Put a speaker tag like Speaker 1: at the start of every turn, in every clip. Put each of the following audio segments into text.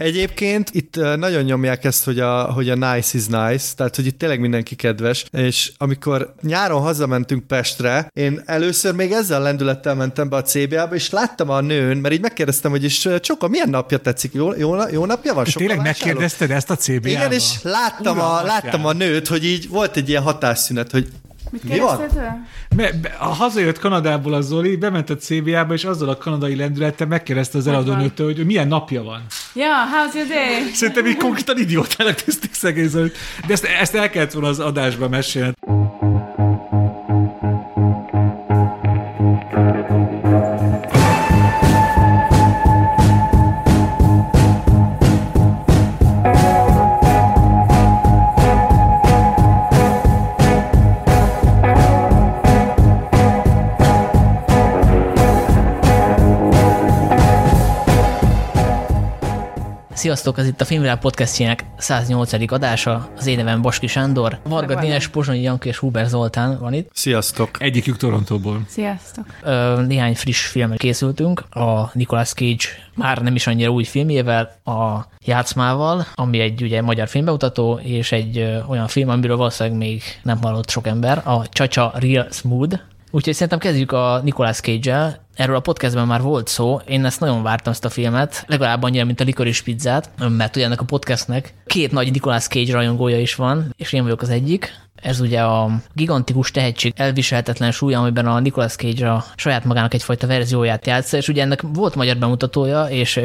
Speaker 1: Egyébként itt nagyon nyomják ezt, hogy a, hogy a nice is nice, tehát hogy itt tényleg mindenki kedves, és amikor nyáron hazamentünk Pestre, én először még ezzel lendülettel mentem be a CBA-ba, és láttam a nőn, mert így megkérdeztem, hogy is Csoka, milyen napja tetszik? Jó, jó, jó napja van?
Speaker 2: Tényleg megkérdezted ezt a CBA-ba?
Speaker 1: Igen, és láttam, a, láttam a nőt, hogy így volt egy ilyen hatásszünet, hogy
Speaker 3: Mit Mi van?
Speaker 2: a hazajött Kanadából a Zoli, bement a CBA-ba, és azzal a kanadai lendülettel megkérdezte az eladónőtől, hogy milyen napja van.
Speaker 3: Ja, yeah, how's your day?
Speaker 2: Szerintem így konkrétan idiótának tesztek szegény De ezt, ezt el kellett volna az adásba mesélni.
Speaker 4: Sziasztok, ez itt a Filmvilág podcastjének 108. adása. Az én nevem Baski Sándor. Varga Dénes, Pozsonyi Janki és Huber Zoltán van itt.
Speaker 1: Sziasztok.
Speaker 2: Egyikük Torontóból.
Speaker 3: Sziasztok.
Speaker 4: Ö, néhány friss filmet készültünk. A Nicolas Cage már nem is annyira új filmjével, a Játszmával, ami egy ugye magyar filmbemutató, és egy ö, olyan film, amiről valószínűleg még nem hallott sok ember, a Csacsa Real Smooth, Úgyhogy szerintem kezdjük a Nicolas Cage-el. Erről a podcastben már volt szó, én ezt nagyon vártam ezt a filmet, legalább annyira, mint a Licorice Pizzát, mert ugye ennek a podcastnek két nagy Nicolas Cage rajongója is van, és én vagyok az egyik. Ez ugye a gigantikus tehetség elviselhetetlen súlya, amiben a Nicolas Cage a saját magának egyfajta verzióját játsza, és ugye ennek volt magyar bemutatója, és,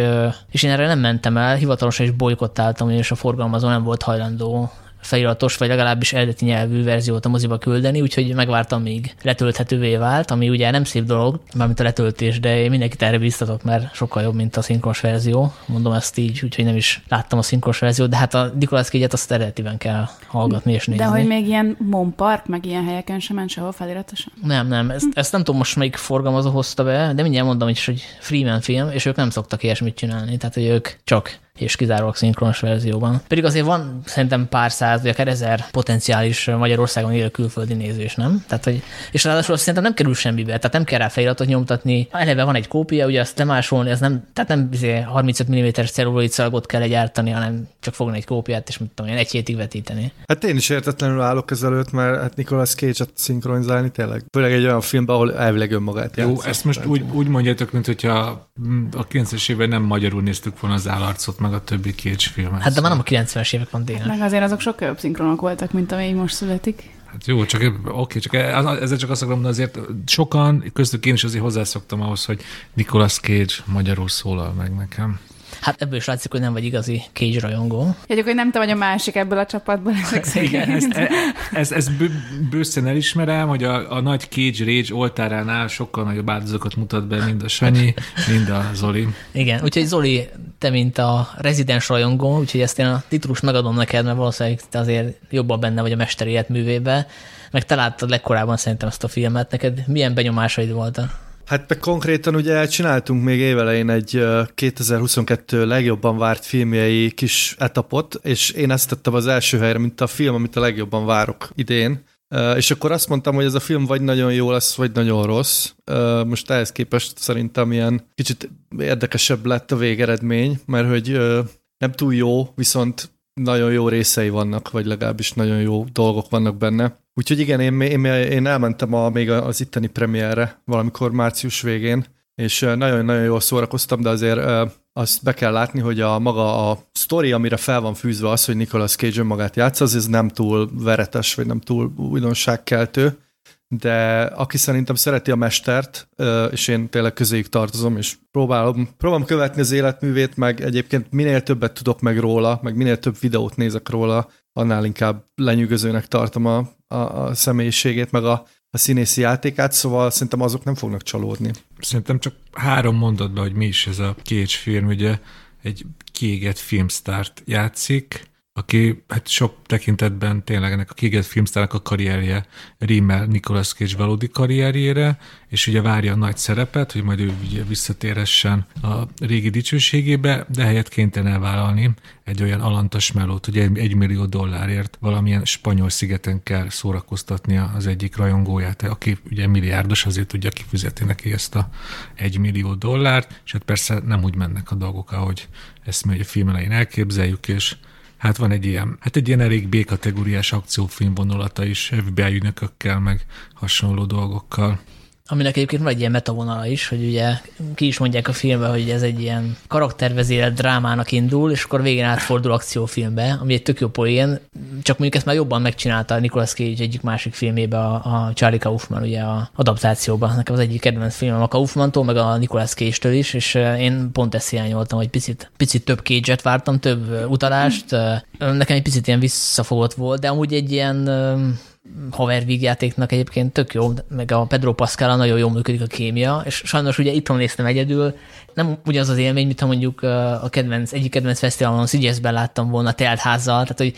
Speaker 4: és én erre nem mentem el, hivatalosan is bolykottáltam, és a forgalmazó nem volt hajlandó feliratos, vagy legalábbis eredeti nyelvű verziót a moziba küldeni, úgyhogy megvártam, még letölthetővé vált, ami ugye nem szép dolog, mármint a letöltés, de én mindenkit erre biztatok, mert sokkal jobb, mint a szinkros verzió. Mondom ezt így, úgyhogy nem is láttam a szinkros verziót, de hát a Nicolas cage azt eredetiben kell hallgatni és nézni.
Speaker 3: De hogy még ilyen Mon Park, meg ilyen helyeken sem ment sehol feliratosan?
Speaker 4: Nem, nem, ezt, ezt nem tudom most melyik forgalmazó hozta be, de mindjárt mondom is, hogy Freeman film, és ők nem szoktak ilyesmit csinálni, tehát hogy ők csak és kizárólag szinkronos verzióban. Pedig azért van szerintem pár száz, vagy akár ezer potenciális Magyarországon élő külföldi nézős, nem? Tehát, hogy, és ráadásul azt szerintem nem kerül semmibe, tehát nem kell rá feliratot nyomtatni. Eleve van egy kópia, ugye azt lemásolni, ez nem, tehát nem 35 mm celluloid szalagot kell gyártani, hanem csak fogni egy kópiát, és mit tudom én, egy hétig vetíteni.
Speaker 1: Hát én is értetlenül állok ezelőtt, mert hát Nicolas Cage-et szinkronizálni tényleg. Főleg egy olyan filmben, ahol elvileg önmagát
Speaker 2: Jó, ezt most úgy, úgy mondjátok, mint hogyha a 90-es évben nem magyarul néztük volna az állarcot, meg a többi Cage filmet.
Speaker 4: Hát de már nem a 90-es évek van tényleg.
Speaker 3: Meg azért azok sokkal jobb szinkronok voltak, mint ami most születik.
Speaker 2: Hát jó, csak oké, csak ezzel csak azt akarom mondani, azért sokan, köztük én is azért hozzászoktam ahhoz, hogy Nicolas Cage magyarul szólal meg nekem.
Speaker 4: Hát ebből is látszik, hogy nem vagy igazi Cage rajongó.
Speaker 3: Jegyük, hogy nem te vagy a másik ebből a csapatból.
Speaker 2: Igen, ezt, e- ezt, ezt bőszen elismerem, hogy a, a nagy Cage Rage oltáránál sokkal nagyobb áldozatokat mutat be, mind a Sanyi, mind a Zoli.
Speaker 4: Igen, úgyhogy Zoli, te mint a rezidens rajongó, úgyhogy ezt én a titulust megadom neked, mert valószínűleg te azért jobban benne vagy a mester életművébe, meg te láttad legkorábban szerintem ezt a filmet, neked milyen benyomásaid voltak?
Speaker 1: Hát meg konkrétan ugye csináltunk még évelején egy 2022 legjobban várt filmjei kis etapot, és én ezt tettem az első helyre, mint a film, amit a legjobban várok idén. És akkor azt mondtam, hogy ez a film vagy nagyon jó lesz, vagy nagyon rossz. Most ehhez képest szerintem ilyen kicsit érdekesebb lett a végeredmény, mert hogy nem túl jó, viszont nagyon jó részei vannak, vagy legalábbis nagyon jó dolgok vannak benne. Úgyhogy igen, én, én, én elmentem a, még az itteni premierre valamikor március végén, és nagyon-nagyon jól szórakoztam, de azért azt be kell látni, hogy a maga a sztori, amire fel van fűzve az, hogy Nicolas Cage magát játsz, az ez nem túl veretes, vagy nem túl újdonságkeltő, de aki szerintem szereti a mestert, és én tényleg közéjük tartozom, és próbálom, próbálom követni az életművét, meg egyébként minél többet tudok meg róla, meg minél több videót nézek róla, annál inkább lenyűgözőnek tartom a, a, a személyiségét, meg a, a színészi játékát, szóval szerintem azok nem fognak csalódni.
Speaker 2: Szerintem csak három mondatban, hogy mi is ez a két film, ugye egy kiégett filmstárt játszik, aki hát sok tekintetben tényleg ennek a kiégett filmsztárnak a karrierje rímel Nicolas Cage valódi karrierjére, és ugye várja a nagy szerepet, hogy majd ő ugye visszatérhessen a régi dicsőségébe, de helyett kénytelen elvállalni egy olyan alantas melót, hogy egy millió dollárért valamilyen spanyol szigeten kell szórakoztatnia az egyik rajongóját, aki ugye milliárdos, azért tudja kifizetni neki ezt a egy millió dollárt, és hát persze nem úgy mennek a dolgok, ahogy ezt mi a film elején elképzeljük, és hát van egy ilyen, hát egy ilyen elég B-kategóriás akciófilm vonulata is, FBI ügynökökkel, meg hasonló dolgokkal.
Speaker 4: Aminek egyébként van egy ilyen metavonala is, hogy ugye ki is mondják a filmben, hogy ez egy ilyen karaktervezélet drámának indul, és akkor végén átfordul akciófilmbe, ami egy tök jó poén, csak mondjuk ezt már jobban megcsinálta Nicolas Cage egyik másik filmébe, a, a Charlie Kaufman ugye a adaptációban. Nekem az egyik kedvenc filmem a Kaufmantól, meg a Nicolas Cage-től is, és én pont ezt hiányoltam, hogy picit, picit több cage vártam, több utalást. Nekem egy picit ilyen visszafogott volt, de amúgy egy ilyen haver vígjátéknak egyébként tök jó, meg a Pedro pascal nagyon jól működik a kémia, és sajnos ugye itthon néztem egyedül, nem ugyanaz az élmény, mint ha mondjuk a kedvenc, egyik kedvenc fesztiválon Szigyeszben láttam volna teltházzal, tehát hogy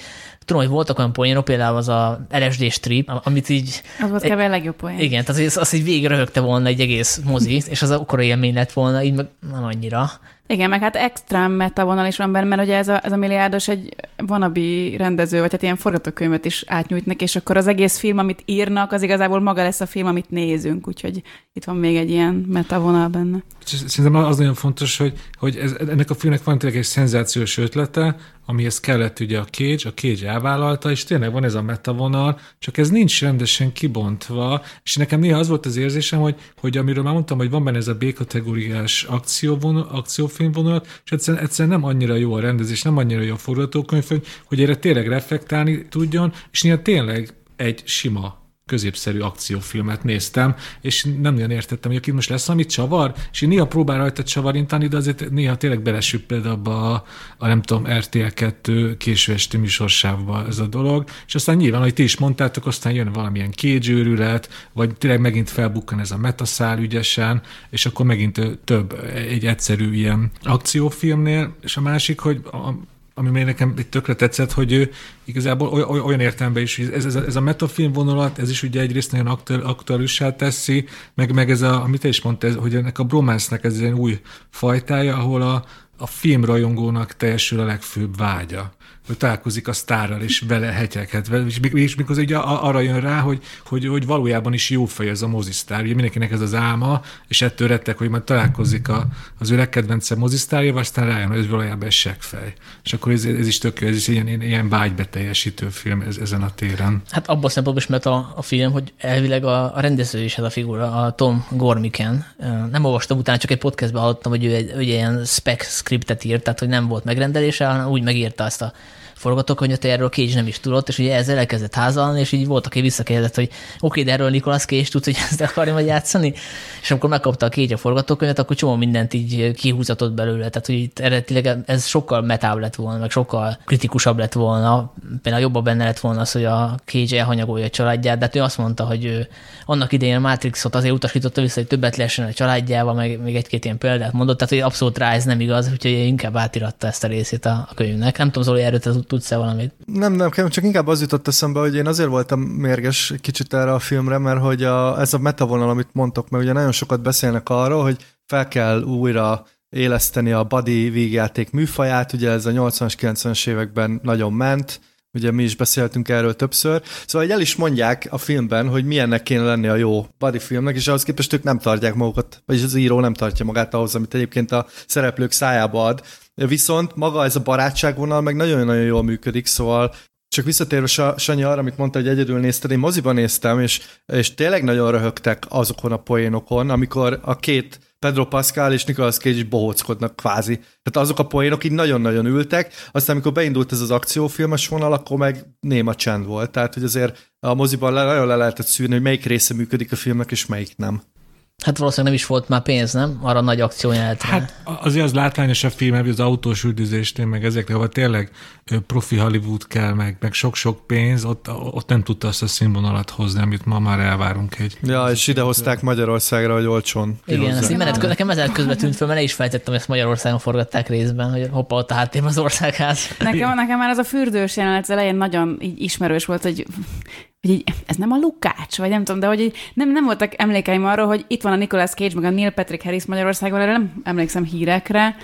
Speaker 4: tudom, hogy voltak olyan poénok, például az a LSD strip, amit így...
Speaker 3: Az volt kb. a legjobb poén.
Speaker 4: Igen, tehát az, az így végig röhögte volna egy egész mozi, és az akkora élmény lett volna, így meg nem annyira.
Speaker 3: Igen, meg hát extra metavonal is van benne, mert ugye ez a, ez a milliárdos egy vanabi rendező, vagy hát ilyen forgatókönyvet is átnyújtnak, és akkor az egész film, amit írnak, az igazából maga lesz a film, amit nézünk, úgyhogy itt van még egy ilyen metavonal benne.
Speaker 2: Szerintem az nagyon fontos, hogy, hogy ez, ennek a filmnek van tényleg egy szenzációs ötlete, amihez kellett ugye a Cage, a Cage elvállalta, és tényleg van ez a metavonal, csak ez nincs rendesen kibontva, és nekem néha az volt az érzésem, hogy, hogy amiről már mondtam, hogy van benne ez a B-kategóriás akcióvonal, akciófilmvonalat, és egyszerűen, egyszerűen nem annyira jó a rendezés, nem annyira jó a forgatókönyv, hogy, hogy erre tényleg reflektálni tudjon, és néha tényleg egy sima középszerű akciófilmet néztem, és nem nagyon értettem, hogy itt most lesz amit csavar, és én néha próbál rajta csavarintani, de azért néha tényleg belesüpp például abba a, a, nem tudom, RTL 2 késő esti műsorsávba ez a dolog, és aztán nyilván, ahogy ti is mondtátok, aztán jön valamilyen kégyőrület, vagy tényleg megint felbukkan ez a metaszál ügyesen, és akkor megint több egy egyszerű ilyen akciófilmnél, és a másik, hogy a, ami még nekem itt tökre tetszett, hogy ő igazából olyan értelemben is, ez, ez, ez a metafilm vonulat, ez is ugye egyrészt nagyon aktuálissá teszi, meg, meg ez a, amit te is mondtál, hogy ennek a bromance ez egy új fajtája, ahol a, a filmrajongónak teljesül a legfőbb vágya hogy találkozik a sztárral, és vele hetyeket, és, és mikor ugye arra jön rá, hogy, hogy, hogy valójában is jó fej ez a mozisztár. Ugye mindenkinek ez az álma, és ettől rettek, hogy majd találkozik a, az ő legkedvence mozisztárja, aztán rájön, hogy ez valójában egy seggfej. És akkor ez, ez is tök ez is ilyen, ilyen vágybeteljesítő film ez, ezen a téren.
Speaker 4: Hát abban szempontból is, mert a, a film, hogy elvileg a, a rendező is ez a figura, a Tom Gormiken. Nem olvastam utána, csak egy podcastban hallottam, hogy ő egy, egy ilyen spec scriptet írt, tehát hogy nem volt megrendelése, hanem úgy megírta ezt a forgatókönyvet, erről Cage nem is tudott, és ugye ezzel elkezdett házalni, és így volt, aki visszakérdezett, hogy oké, de erről Nicolas Cage tud, hogy ezt akarja majd játszani, és amikor megkapta a Cage a forgatókönyvet, akkor csomó mindent így kihúzatott belőle, tehát hogy itt eredetileg ez sokkal metább lett volna, meg sokkal kritikusabb lett volna, például jobban benne lett volna az, hogy a Cage elhanyagolja a családját, de hát ő azt mondta, hogy ő annak idején a Matrixot azért utasította vissza, hogy többet lehessen a családjával, meg még egy-két ilyen példát mondott, tehát hogy abszolút rá ez nem igaz, úgyhogy inkább átiratta ezt a részét a, a könyvnek. Nem tudom, Zoli, erről tudsz-e valamit?
Speaker 1: Nem, nem, csak inkább az jutott eszembe, hogy én azért voltam mérges kicsit erre a filmre, mert hogy a, ez a metavonal, amit mondtok, mert ugye nagyon sokat beszélnek arról, hogy fel kell újra éleszteni a body vígjáték műfaját, ugye ez a 80-as, 90-es években nagyon ment, ugye mi is beszéltünk erről többször, szóval el is mondják a filmben, hogy milyennek kéne lenni a jó body filmnek, és ahhoz képest ők nem tartják magukat, vagyis az író nem tartja magát ahhoz, amit egyébként a szereplők szájába ad, Viszont maga ez a barátságvonal meg nagyon-nagyon jól működik, szóval csak visszatérve Sanyi arra, amit mondta, hogy egyedül nézted, én moziban néztem, és, és tényleg nagyon röhögtek azokon a poénokon, amikor a két Pedro Pascal és Nicolas Cage bohóckodnak kvázi. Tehát azok a poénok így nagyon-nagyon ültek, aztán amikor beindult ez az akciófilmes vonal, akkor meg néma csend volt. Tehát, hogy azért a moziban nagyon le lehetett szűrni, hogy melyik része működik a filmnek, és melyik nem.
Speaker 4: Hát valószínűleg nem is volt már pénz, nem? Arra nagy akciójelenetre.
Speaker 2: Hát azért az látványosabb film, hogy az autós üldözésnél, meg ezekre, ahol tényleg profi Hollywood kell, meg, meg sok-sok pénz, ott, ott nem tudta azt a színvonalat hozni, amit ma már elvárunk egy.
Speaker 1: Ja, és idehozták Magyarországra, hogy olcsón.
Speaker 4: Igen, ezt így menet, nekem ezer közben tűnt föl, mert is fejtettem, hogy ezt Magyarországon forgatták részben, hogy hoppa, ott a háttérben az országház.
Speaker 3: Nekem, nekem már az a fürdős jelenet az elején nagyon így ismerős volt, hogy hogy így, ez nem a Lukács, vagy nem tudom, de hogy így nem, nem voltak emlékeim arról, hogy itt van a Nicolas Cage, meg a Neil Patrick Harris Magyarországon, erre nem emlékszem hírekre,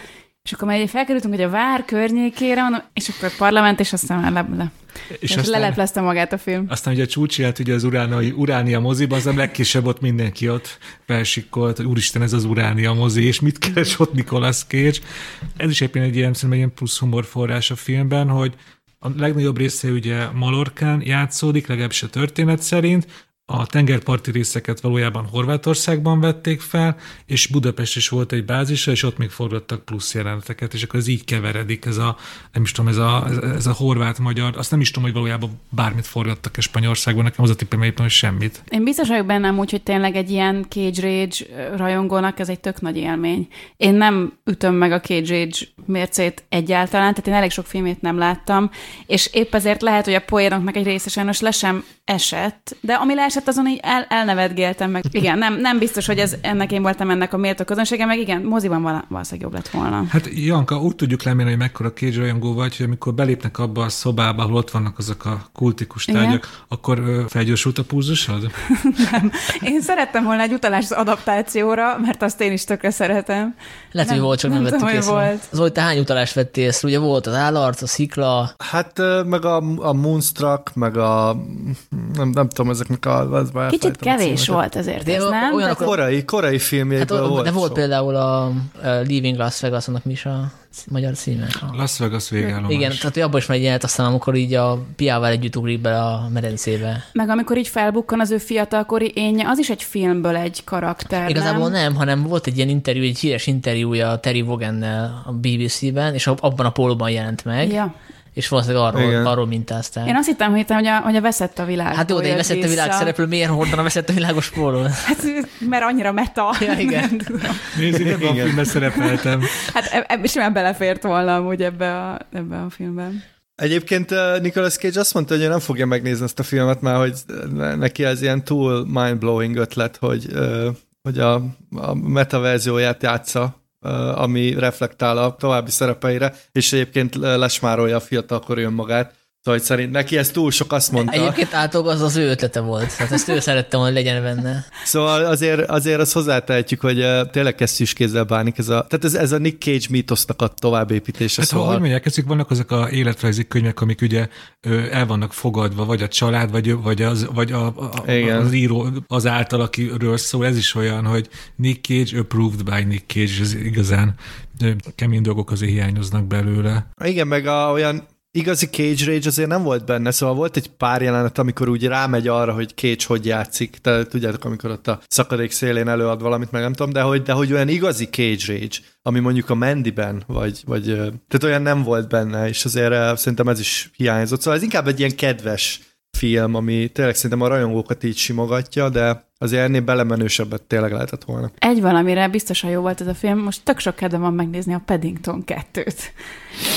Speaker 3: és akkor már felkerültünk, hogy a vár környékére, mondom, és akkor a parlament, és aztán már le, le,
Speaker 2: És
Speaker 3: és
Speaker 2: aztán,
Speaker 3: leleplezte magát a film.
Speaker 2: aztán ugye a csúcsját ugye az urániai, uránia moziban, az a legkisebb ott mindenki ott felsikkolt, hogy úristen ez az uránia mozi, és mit keres ott Nicolas Cage. Ez is éppen egy ilyen, szerintem egy ilyen plusz humorforrás a filmben, hogy a legnagyobb része ugye Malorkán játszódik, legalábbis a történet szerint, a tengerparti részeket valójában Horvátországban vették fel, és Budapest is volt egy bázisa, és ott még forgattak plusz jeleneteket, és akkor ez így keveredik, ez a, nem is tudom, ez a, ez a horvát-magyar, azt nem is tudom, hogy valójában bármit forgattak-e Spanyolországban, nekem az a tippem éppen, hogy semmit.
Speaker 3: Én biztos vagyok bennem úgy, hogy tényleg egy ilyen Cage Rage rajongónak ez egy tök nagy élmény. Én nem ütöm meg a Cage Rage mércét egyáltalán, tehát én elég sok filmét nem láttam, és épp ezért lehet, hogy a poénoknak egy része sajnos le sem esett, de ami leesett, azon így el, elnevetgéltem meg. Igen, nem, nem biztos, hogy ez, ennek én voltam ennek a méltó közönsége, meg igen, moziban vala, valószínűleg jobb lett volna.
Speaker 2: Hát Janka, úgy tudjuk lemérni, hogy mekkora Cage rajongó vagy, hogy amikor belépnek abba a szobába, ahol ott vannak azok a kultikus
Speaker 3: Igen.
Speaker 2: tárgyak, akkor ö, felgyorsult a pulzusod?
Speaker 3: Én szerettem volna egy utalás az adaptációra, mert azt én is tökre szeretem.
Speaker 4: Lehet,
Speaker 3: Nem-
Speaker 4: hogy volt, csak nem,
Speaker 3: nem
Speaker 4: vettük
Speaker 3: tudom,
Speaker 4: észre.
Speaker 3: volt.
Speaker 4: Az volt, te hány utalást vettél észre? Ugye volt az állarc, a szikla,
Speaker 1: Hát meg a, a Moonstruck, meg a nem, nem tudom, ezeknek a... Az már
Speaker 3: Kicsit
Speaker 1: a
Speaker 3: kevés volt ezért,
Speaker 4: De
Speaker 3: ez nem?
Speaker 4: olyanok-
Speaker 3: Tehát-
Speaker 1: Korai, korai filmjéből
Speaker 4: Hát,
Speaker 1: volt
Speaker 4: de volt
Speaker 1: szó.
Speaker 4: például a, a Leaving Las Vegas, annak mi is a magyar címe? A...
Speaker 2: Las Vegas végállomás.
Speaker 4: Igen, tehát abban is megy jelent aztán, amikor így a piával együtt ugrik be a medencébe.
Speaker 3: Meg amikor így felbukkan az ő fiatalkori énje, az is egy filmből egy karakter,
Speaker 4: Igazából
Speaker 3: nem?
Speaker 4: nem, hanem volt egy ilyen interjú, egy híres interjúja Terry Vogennel a BBC-ben, és ab- abban a pólóban jelent meg,
Speaker 3: Ja.
Speaker 4: És valószínűleg arról,
Speaker 1: Igen.
Speaker 4: arról mintázták.
Speaker 3: Én azt hittem, hittem hogy, a, hogy a veszett a világ.
Speaker 4: Hát jó, de egy veszett a világ szereplő, miért hordana veszett a világos pólót?
Speaker 3: Hát, mert annyira meta.
Speaker 4: Ja, igen.
Speaker 2: Nézd, ebben a filmben szerepeltem.
Speaker 3: Hát eb- eb- simán belefért volna amúgy ebbe a, ebbe a filmben.
Speaker 1: Egyébként uh, Nicolas Cage azt mondta, hogy ő nem fogja megnézni ezt a filmet, mert hogy ne- neki ez ilyen túl mind-blowing ötlet, hogy, uh, hogy a, a meta verzióját játsza, ami reflektál a további szerepeire, és egyébként lesmárolja a fiatalkori önmagát. Szóval hogy szerint neki ez túl sok, azt mondta.
Speaker 4: Egyébként általában az az ő ötlete volt. Tehát ezt ő szerette volna, hogy legyen benne.
Speaker 1: Szóval azért, azért azt hozzátehetjük, hogy tényleg kezd is kézzel bánik. Ez a, tehát ez, ez a Nick Cage mítosznak a továbbépítése.
Speaker 2: Hát
Speaker 1: szóval...
Speaker 2: hogy mondják, ezek vannak azok a életrajzi könyvek, amik ugye el vannak fogadva, vagy a család, vagy, vagy, az, vagy a, a,
Speaker 1: Igen.
Speaker 2: az író az által, akiről szól. Ez is olyan, hogy Nick Cage approved by Nick Cage, és ez igazán kemény dolgok azért hiányoznak belőle.
Speaker 1: Igen, meg a, olyan igazi Cage Rage azért nem volt benne, szóval volt egy pár jelenet, amikor úgy rámegy arra, hogy Cage hogy játszik, tehát tudjátok, amikor ott a szakadék szélén előad valamit, meg nem tudom, de hogy, de hogy olyan igazi Cage Rage, ami mondjuk a Mandyben, vagy, vagy tehát olyan nem volt benne, és azért szerintem ez is hiányzott. Szóval ez inkább egy ilyen kedves film, ami tényleg szerintem a rajongókat így simogatja, de azért ennél belemenősebbet tényleg lehetett volna.
Speaker 3: Egy valamire biztosan jó volt ez a film, most tök sok kedvem van megnézni a Paddington 2-t.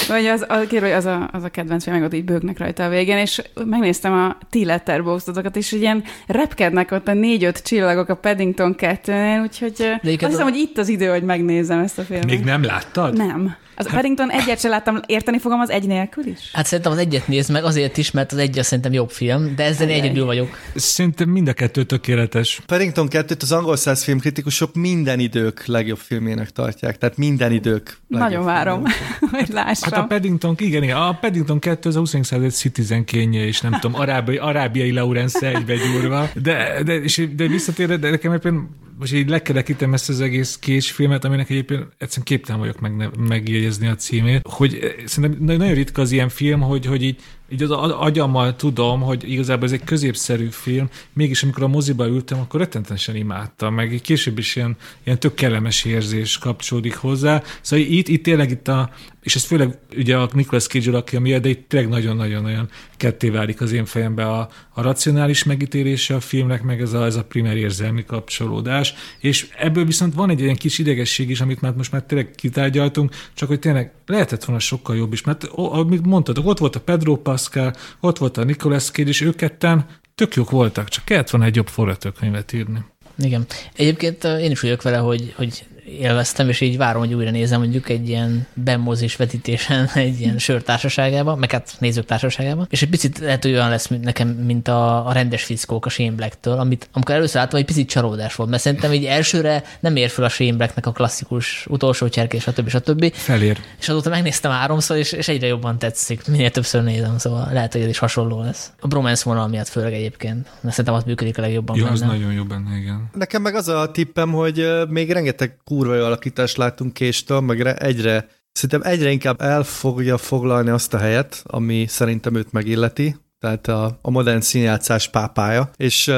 Speaker 3: Vagy az, az, kérlek, hogy az a, az a kedvenc film, meg ott így bőgnek rajta a végén, és megnéztem a T-Letterboxdokat, és ilyen repkednek ott a négy-öt csillagok a Paddington 2-nél, úgyhogy ö, azt hiszem,
Speaker 4: a-
Speaker 3: hogy itt az idő, hogy megnézzem ezt a filmet.
Speaker 2: Még nem láttad?
Speaker 3: Nem. Az Paddington egyet sem láttam, érteni fogom az egy nélkül is?
Speaker 4: Hát szerintem az egyet nézd meg, azért is, mert az egy az szerintem jobb film, de ezzel
Speaker 3: Ajaj.
Speaker 4: egyedül vagyok.
Speaker 2: Szerintem mind a kettő tökéletes.
Speaker 1: Paddington 2-t az angol száz filmkritikusok minden idők legjobb filmének tartják, tehát minden idők legjobb
Speaker 3: Nagyon várom, hogy lássam.
Speaker 2: Hát a Paddington, igen, igen, a Paddington 2 az a 20. század Citizen kénye, és nem tudom, arábiai, arábiai Laurence egybegyúrva. De, de, és, de visszatérve, de nekem éppen most így lekerekítem ezt az egész kés filmet, aminek egyébként egyszerűen képtelen vagyok meg, megjegyezni a címét, hogy eh, szerintem na- nagyon ritka az ilyen film, hogy, hogy így, így az a- agyammal tudom, hogy igazából ez egy középszerű film, mégis amikor a moziba ültem, akkor rettenetesen imádtam, meg később is ilyen, ilyen tök kellemes érzés kapcsolódik hozzá. Szóval itt, itt tényleg itt a, és ez főleg ugye a Nicolas Cage alakja miatt, de itt tényleg nagyon-nagyon olyan ketté válik az én fejembe a, a racionális megítélése a filmnek, meg ez a, ez a primer érzelmi kapcsolódás, és ebből viszont van egy ilyen kis idegesség is, amit már most már tényleg kitárgyaltunk, csak hogy tényleg lehetett volna sokkal jobb is, mert amit mondtatok, ott volt a Pedro Pascal, ott volt a Nicolas Cage, és ők ketten tök jók voltak, csak kellett volna egy jobb forgatókönyvet írni.
Speaker 4: Igen. Egyébként én is vagyok vele, hogy, hogy élveztem, és így várom, hogy újra nézem mondjuk egy ilyen bemozis vetítésen egy ilyen sörtársaságában, meg hát nézők társaságában, és egy picit lehet, hogy olyan lesz mint nekem, mint a, a rendes fickók a Shane Black-től, amit amikor először láttam, egy picit csalódás volt, mert szerintem így elsőre nem ér fel a Shane Blacknek a klasszikus utolsó cserkés, stb. stb.
Speaker 2: Felér.
Speaker 4: És azóta megnéztem háromszor, és, és egyre jobban tetszik, minél többször nézem, szóval lehet, hogy ez is hasonló lesz. A bromance vonal miatt főleg egyébként, mert szerintem az működik a legjobban.
Speaker 2: Jó,
Speaker 4: benne.
Speaker 2: az nagyon jó benne, igen.
Speaker 1: Nekem meg az a tippem, hogy még rengeteg kurva jó alakítást látunk késtől, meg egyre, szerintem egyre inkább el fogja foglalni azt a helyet, ami szerintem őt megilleti, tehát a, a modern színjátszás pápája, és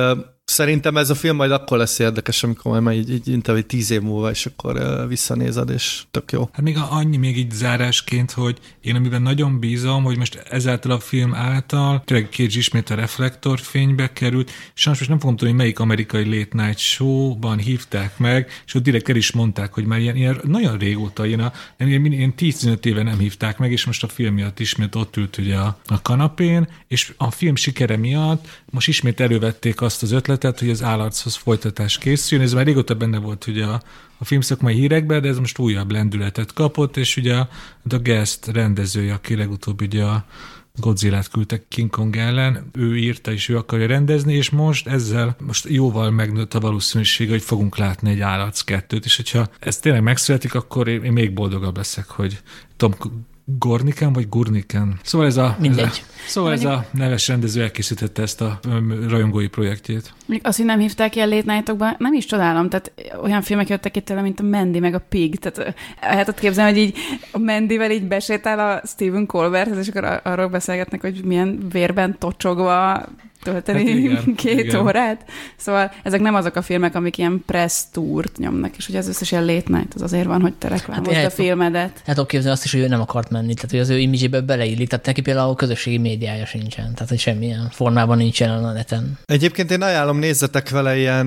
Speaker 1: Szerintem ez a film majd akkor lesz érdekes, amikor majd így, így inkább tíz év múlva, és akkor visszanézed, és tök jó.
Speaker 2: Hát még annyi még így zárásként, hogy én amiben nagyon bízom, hogy most ezáltal a film által tényleg két ismét a reflektorfénybe került, és most nem fogom tudni, hogy melyik amerikai late night show-ban hívták meg, és ott direkt el is mondták, hogy már ilyen, ilyen nagyon régóta, én, a, én 10-15 éve nem hívták meg, és most a film miatt ismét ott ült ugye a, a kanapén, és a film sikere miatt most ismét elővették azt az ötletet, ötletet, hogy az állarchoz folytatás készüljön. Ez már régóta benne volt ugye a, a filmszakmai hírekben, de ez most újabb lendületet kapott, és ugye a, a Guest rendezője, aki legutóbb ugye a Godzilla-t küldtek King Kong ellen, ő írta és ő akarja rendezni, és most ezzel most jóval megnőtt a valószínűség, hogy fogunk látni egy állatsz kettőt, és hogyha ez tényleg megszületik, akkor én, én még boldogabb leszek, hogy Tom Gorniken vagy Gurniken? Szóval ez a,
Speaker 4: Mindegy.
Speaker 2: Ez a, szóval ez a neves rendező elkészítette ezt a rajongói projektjét.
Speaker 3: Még azt, hogy nem hívták ilyen late night nem is csodálom. Tehát olyan filmek jöttek itt tőle, mint a Mandy meg a Pig. Tehát el ott képzelni, hogy így a Mandyvel így besétál a Stephen Colbert, és akkor arról beszélgetnek, hogy milyen vérben tocsogva tölteni hát igen, két igen. órát. Szóval ezek nem azok a filmek, amik ilyen press tourt nyomnak, és hogy az összes ilyen late night az azért van, hogy te reklámozd hát, a filmedet.
Speaker 4: Hát képzelni azt is, hogy ő nem akart menni, tehát hogy az ő imidzsébe beleillik, tehát neki például a közösségi médiája sincsen, tehát hogy semmilyen formában nincsen a neten.
Speaker 1: Egyébként én ajánlom, nézzetek vele ilyen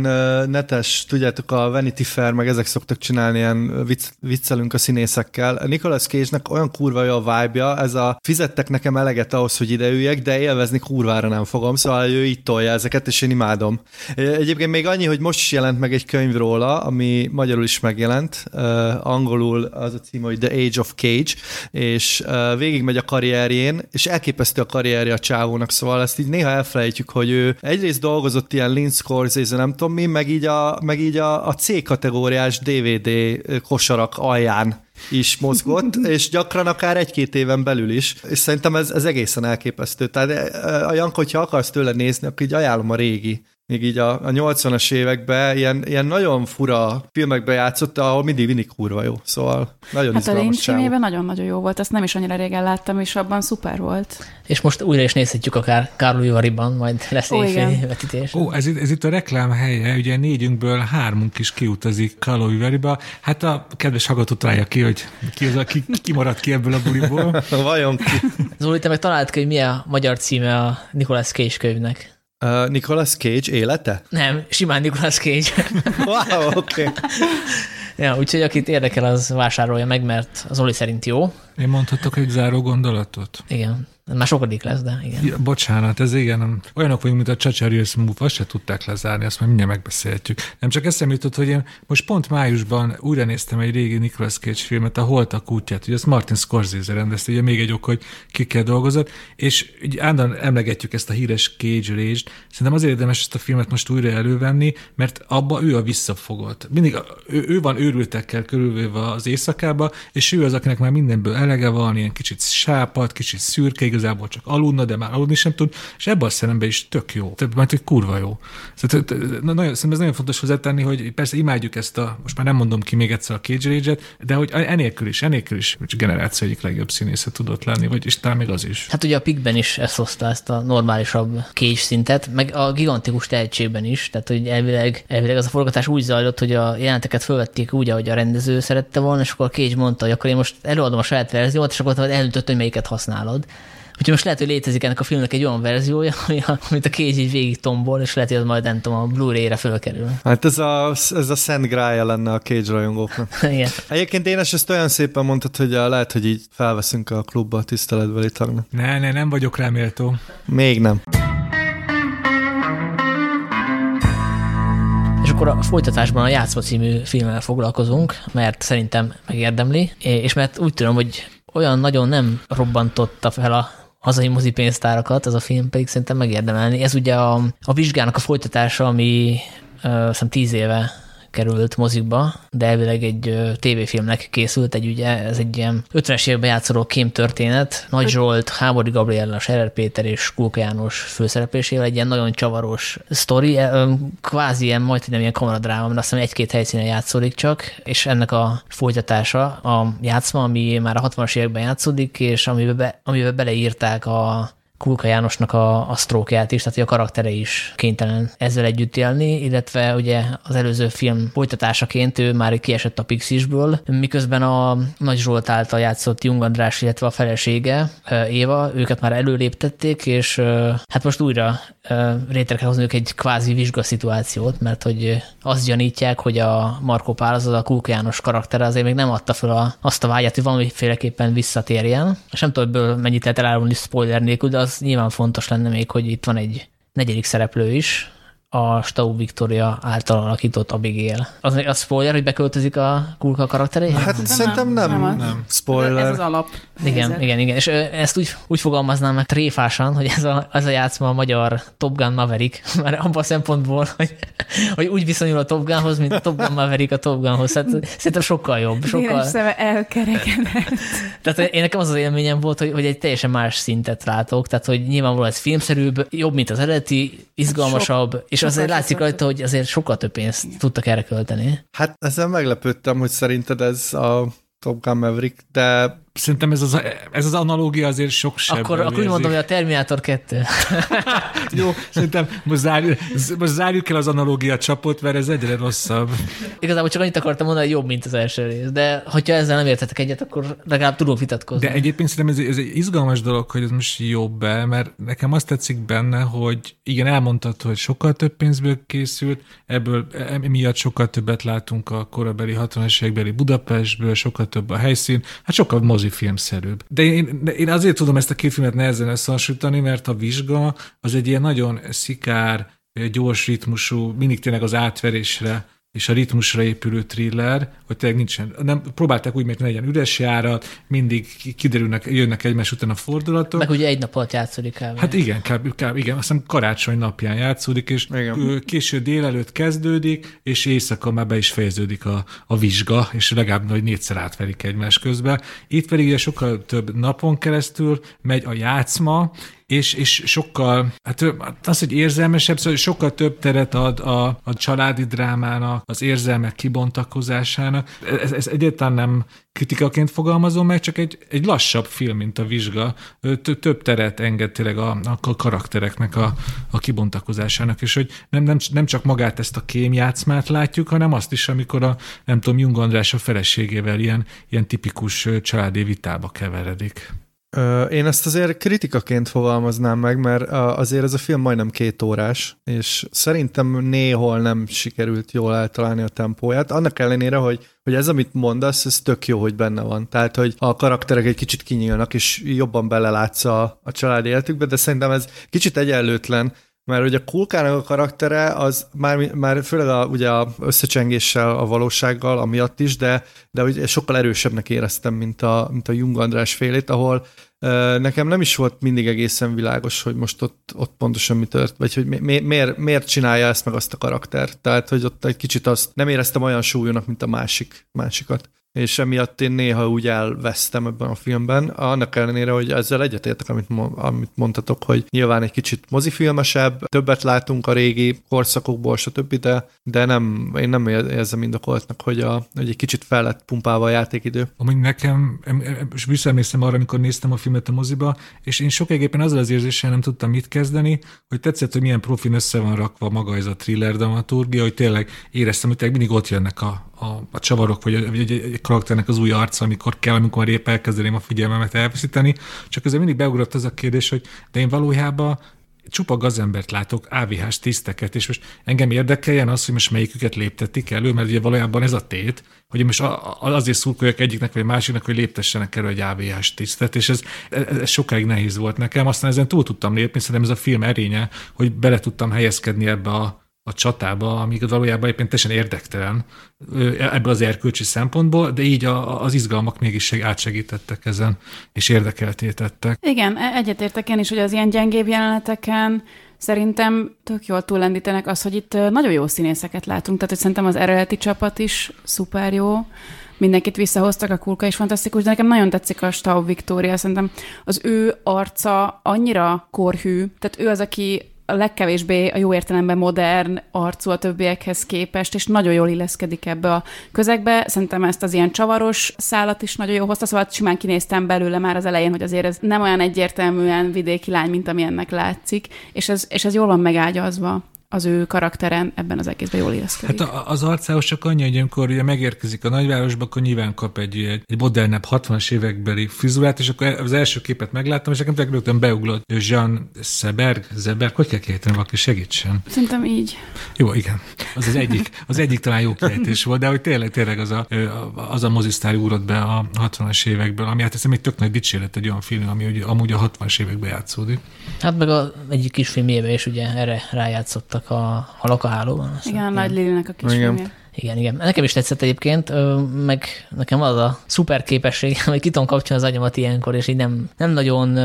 Speaker 1: netes, tudjátok, a Vanity Fair, meg ezek szoktak csinálni ilyen vicc, viccelünk a színészekkel. Nicolas Cage-nek olyan kurva jó a vibe ez a fizettek nekem eleget ahhoz, hogy ideüljek, de élvezni kurvára nem fogom, szóval ő így tolja ezeket, és én imádom. Egyébként még annyi, hogy most is jelent meg egy könyv róla, ami magyarul is megjelent, uh, angolul az a cím, hogy The Age of Cage, és uh, végigmegy a karrierjén, és elképesztő a karrierje a csávónak, szóval ezt így néha elfelejtjük, hogy ő egyrészt dolgozott ilyen Lynn Scorsese, nem tudom mi, meg így a, meg így a, a C kategóriás DVD kosarak alján is mozgott, és gyakran akár egy-két éven belül is, és szerintem ez, ez egészen elképesztő. Tehát eh, a Jank, hogyha akarsz tőle nézni, akkor így ajánlom a régi még így a, a 80-as években ilyen, ilyen nagyon fura filmekbe játszott, ahol mindig mindig kurva jó. Szóval nagyon
Speaker 3: Hát a Lynch nagyon-nagyon jó volt, azt nem is annyira régen láttam, és abban szuper volt.
Speaker 4: És most újra is nézhetjük akár Károlyi Variban, majd lesz Ó, vetítés.
Speaker 2: Ó, ez, ez itt a reklám helye, ugye négyünkből hármunk is kiutazik Károlyi Variba. Hát a kedves hallgató találja ki, hogy ki az, aki ki maradt ki ebből a buliból.
Speaker 1: Vajon ki?
Speaker 4: Zoli, te meg talált ki, hogy mi a magyar címe a Nicolas Cage könyvnek.
Speaker 1: Uh, Nicolas Cage élete?
Speaker 4: Nem, simán Nicolas Cage.
Speaker 1: wow, oké. Okay.
Speaker 4: ja, úgyhogy akit érdekel, az vásárolja meg, mert az Oli szerint jó.
Speaker 2: Én mondhatok egy záró gondolatot?
Speaker 4: Igen. Már sokadik lesz, de igen. Ja,
Speaker 2: bocsánat, ez igen, olyanok vagyunk, mint a Csacsarius Move, azt se tudták lezárni, azt már mindjárt megbeszélhetjük. Nem csak eszembe jutott, hogy én most pont májusban újra néztem egy régi Nicolas Cage filmet, a Holtak útját, ugye ezt Martin Scorsese rendezte, ugye még egy ok, hogy kikkel dolgozott, és ugye állandóan emlegetjük ezt a híres Cage rage Szerintem azért érdemes ezt a filmet most újra elővenni, mert abba ő a visszafogott. Mindig ő, ő van őrültekkel körülvéve az éjszakába, és ő az, akinek már mindenből elege van, ilyen kicsit sápad, kicsit szürke, igazából csak aludna, de már aludni sem tud, és ebben a szeremben is tök jó. Tehát, mert hogy kurva jó. Szóval, nagyon, szerintem ez nagyon fontos hozzátenni, hogy persze imádjuk ezt a, most már nem mondom ki még egyszer a Cage rage de hogy enélkül is, enélkül is hogy generáció egyik legjobb színésze tudott lenni, vagy és talán még az is.
Speaker 4: Hát ugye a Pigben is ezt hozta ezt a normálisabb Cage szintet, meg a gigantikus tehetségben is, tehát hogy elvileg, elvileg az a forgatás úgy zajlott, hogy a jelenteket fölvették úgy, ahogy a rendező szerette volna, és akkor Cage mondta, hogy akkor én most előadom a saját verziót, és akkor eldöntött, hogy melyiket használod Úgyhogy most lehet, hogy létezik ennek a filmnek egy olyan verziója, ami a, amit a Cage így végig tombol, és lehet, hogy az majd nem tudom, a Blu-ray-re fölkerül.
Speaker 1: Hát ez a, ez a szent grája lenne a Cage rajongóknak.
Speaker 4: Igen.
Speaker 1: Egyébként Énes ezt olyan szépen mondtad, hogy a, lehet, hogy így felveszünk a klubba a tiszteletbeli tagnak.
Speaker 2: Ne, ne, nem vagyok rá méltó.
Speaker 1: Még nem.
Speaker 4: És akkor a folytatásban a Játszma című filmmel foglalkozunk, mert szerintem megérdemli, és mert úgy tudom, hogy olyan nagyon nem robbantotta fel a hazai mozipénztárakat, ez a film pedig szerintem megérdemelni. Ez ugye a, a vizsgának a folytatása, ami uh, tíz éve került mozikba, de elvileg egy tévéfilmnek készült, egy ugye, ez egy ilyen 50-es években játszoló kém történet, Nagy Zsolt, Hábori Gabriella, Serer Péter és Kulka János főszereplésével egy ilyen nagyon csavaros sztori, kvázi ilyen, majd nem ilyen kamaradráma, mert azt hiszem egy-két helyszínen játszódik csak, és ennek a folytatása a játszma, ami már a 60-as években játszódik, és amiben, be, amiben beleírták a Kulka Jánosnak a, a sztrókját is, tehát hogy a karaktere is kénytelen ezzel együtt élni, illetve ugye az előző film folytatásaként ő már kiesett a Pixisből, miközben a Nagy Zsolt által játszott Jung András, illetve a felesége, Éva, őket már előléptették, és hát most újra rétre kell hozni egy kvázi vizsga szituációt, mert hogy azt gyanítják, hogy a Markó Pál, az a Kulka János karaktere azért még nem adta fel a, azt a vágyat, hogy valamiféleképpen visszatérjen, és nem tudom, ebből mennyit lehet elárulni spoiler nélkül, de az az nyilván fontos lenne még, hogy itt van egy negyedik szereplő is, a Stau Victoria által alakított Abigail. Az, az spoiler, hogy beköltözik a Kulka karakteréhez?
Speaker 1: Hát szerintem nem, nem, nem,
Speaker 3: nem.
Speaker 1: spoiler.
Speaker 3: Ez az alap.
Speaker 4: Igen,
Speaker 3: helyzet.
Speaker 4: igen, igen. És ezt úgy, úgy fogalmaznám meg tréfásan, hogy ez a, ez a játszma a magyar Top Gun Maverick, mert abban a szempontból, hogy, hogy úgy viszonyul a Top Gunhoz, mint a Top Gun Maverick a Top Gunhoz. Hát szerintem sokkal jobb. Sokkal...
Speaker 3: Szeme elkerekedett.
Speaker 4: Tehát én nekem az az élményem volt, hogy, hogy egy teljesen más szintet látok, tehát hogy nyilvánvalóan ez filmszerűbb, jobb, mint az eredeti, izgalmasabb, Sok, és azért
Speaker 3: sokkal
Speaker 4: látszik rajta, hogy azért sokkal több pénzt tudtak erre költeni.
Speaker 1: Hát ezen meglepődtem, hogy szerinted ez a Top Gun Maverick, de
Speaker 2: Szerintem ez az, ez az analógia azért sok sem.
Speaker 4: Akkor, akkor úgy mondom, hogy a Terminátor 2.
Speaker 2: Jó, szerintem most zárjuk, most zárjuk el az analógia csapot, mert ez egyre rosszabb.
Speaker 4: Igazából csak annyit akartam mondani, hogy jobb, mint az első rész, de hogyha ezzel nem értetek egyet, akkor legalább tudunk vitatkozni.
Speaker 2: De egyébként szerintem ez, ez egy izgalmas dolog, hogy ez most jobb-e, mert nekem azt tetszik benne, hogy igen, elmondtad, hogy sokkal több pénzből készült, ebből emiatt sokkal többet látunk a korabeli 60-as évekbeli Budapestből, sokkal több a helyszín, hát sokkal mozifilmszerűbb. De én, én azért tudom ezt a két filmet nehezen összehasonlítani, mert a vizsga az egy ilyen nagyon szikár, gyors ritmusú, mindig tényleg az átverésre és a ritmusra épülő thriller, hogy tényleg nincsen, nem, próbálták úgy, hogy ne legyen üres járat, mindig kiderülnek, jönnek egymás után a fordulatok.
Speaker 4: Meg ugye egy nap alatt játszódik el.
Speaker 2: Hát igen, kb, kb, igen, azt hiszem karácsony napján játszódik, és igen. késő délelőtt kezdődik, és éjszaka már be is fejeződik a, a vizsga, és legalább hogy négyszer átverik egymás közben. Itt pedig ugye sokkal több napon keresztül megy a játszma, és, és sokkal, hát az, hogy érzelmesebb, szóval sokkal több teret ad a, a családi drámának, az érzelmek kibontakozásának. Ez, ez egyáltalán nem kritikaként fogalmazom meg, csak egy, egy lassabb film, mint a vizsga. Több teret enged tényleg a, a karaktereknek a, a kibontakozásának, és hogy nem, nem, nem csak magát ezt a kémjátszmát látjuk, hanem azt is, amikor a, nem tudom, Jung András a feleségével ilyen, ilyen tipikus családi vitába keveredik.
Speaker 1: Én ezt azért kritikaként fogalmaznám meg, mert azért ez a film majdnem két órás, és szerintem néhol nem sikerült jól eltalálni a tempóját, annak ellenére, hogy, hogy ez, amit mondasz, ez tök jó, hogy benne van. Tehát, hogy a karakterek egy kicsit kinyílnak, és jobban belelátsz a, a család életükbe, de szerintem ez kicsit egyenlőtlen, mert ugye a Kulkának a karaktere az már, már főleg a, ugye a összecsengéssel, a valósággal, amiatt is, de, de ugye sokkal erősebbnek éreztem, mint a, mint a Jung András félét, ahol nekem nem is volt mindig egészen világos, hogy most ott, ott pontosan mi tört, vagy hogy mi, miért, miért csinálja ezt meg azt a karakter. Tehát, hogy ott egy kicsit azt nem éreztem olyan súlyúnak, mint a másik, másikat és emiatt én néha úgy elvesztem ebben a filmben, annak ellenére, hogy ezzel egyetértek, amit, amit mondtatok, hogy nyilván egy kicsit mozifilmesebb, többet látunk a régi korszakokból, stb., de, de nem, én nem érzem indokoltnak, hogy, a, hogy egy kicsit fel lett pumpálva a játékidő.
Speaker 2: Ami nekem, és visszaemlékszem arra, amikor néztem a filmet a moziba, és én sokáigéppen azzal az érzéssel nem tudtam mit kezdeni, hogy tetszett, hogy milyen profin össze van rakva maga ez a thriller dramaturgia, hogy tényleg éreztem, hogy tényleg mindig ott jönnek a, a, a csavarok, vagy, vagy egy, egy egy karakternek az új arca, amikor kell, amikor épp elkezdeném a figyelmemet elveszíteni. Csak ezzel mindig beugrott az a kérdés, hogy de én valójában csupa gazembert látok, AVH-s tiszteket, és most engem érdekeljen az, hogy most melyiküket léptetik elő, mert ugye valójában ez a tét, hogy most azért szurkoljak egyiknek vagy másiknak, hogy léptessenek elő egy AVH-s tisztet, és ez, ez, sokáig nehéz volt nekem. Aztán ezen túl tudtam lépni, szerintem ez a film erénye, hogy bele tudtam helyezkedni ebbe a a csatába, amíg valójában éppen teljesen érdektelen ebből az erkölcsi szempontból, de így a, az izgalmak mégis átsegítettek ezen, és érdekeltétettek.
Speaker 3: Igen, e- egyetértek én is, hogy az ilyen gyengébb jeleneteken szerintem tök jól túllendítenek az, hogy itt nagyon jó színészeket látunk, tehát hogy szerintem az eredeti csapat is szuper jó, mindenkit visszahoztak, a kulka is fantasztikus, de nekem nagyon tetszik a Staub Victoria, szerintem az ő arca annyira korhű, tehát ő az, aki a legkevésbé a jó értelemben modern arcú a többiekhez képest, és nagyon jól illeszkedik ebbe a közegbe. Szerintem ezt az ilyen csavaros szállat is nagyon jó hozta, szóval simán kinéztem belőle már az elején, hogy azért ez nem olyan egyértelműen vidéki lány, mint ennek látszik, és ez, és ez jól van megágyazva az ő karakteren ebben az egészben jól illeszkedik.
Speaker 2: Hát az arcához csak annyi, hogy amikor ugye megérkezik a nagyvárosba, akkor nyilván kap egy, egy modernebb 60-as évekbeli frizurát, és akkor az első képet megláttam, és nekem rögtön beuglott Jean Seberg, Zeberg, hogy kell kiejteni, valaki segítsen?
Speaker 3: Szerintem így.
Speaker 2: Jó, igen. Az az egyik, az egyik talán jó kiejtés volt, de hogy tényleg, tényleg az a, az a mozisztár úrott be a 60-as évekből, ami hát ez egy tök nagy dicséret egy olyan film, ami ugye, amúgy a 60-as években játszódik.
Speaker 4: Hát meg a egyik kis filmjében is ugye erre rájátszottak a halak a hálóban.
Speaker 3: Igen, Nagy Lilinek a kisfilmje.
Speaker 4: Igen, igen. Nekem is tetszett egyébként, meg nekem az a szuper képesség, hogy ki tudom kapcsolni az agyamat ilyenkor, és így nem, nem nagyon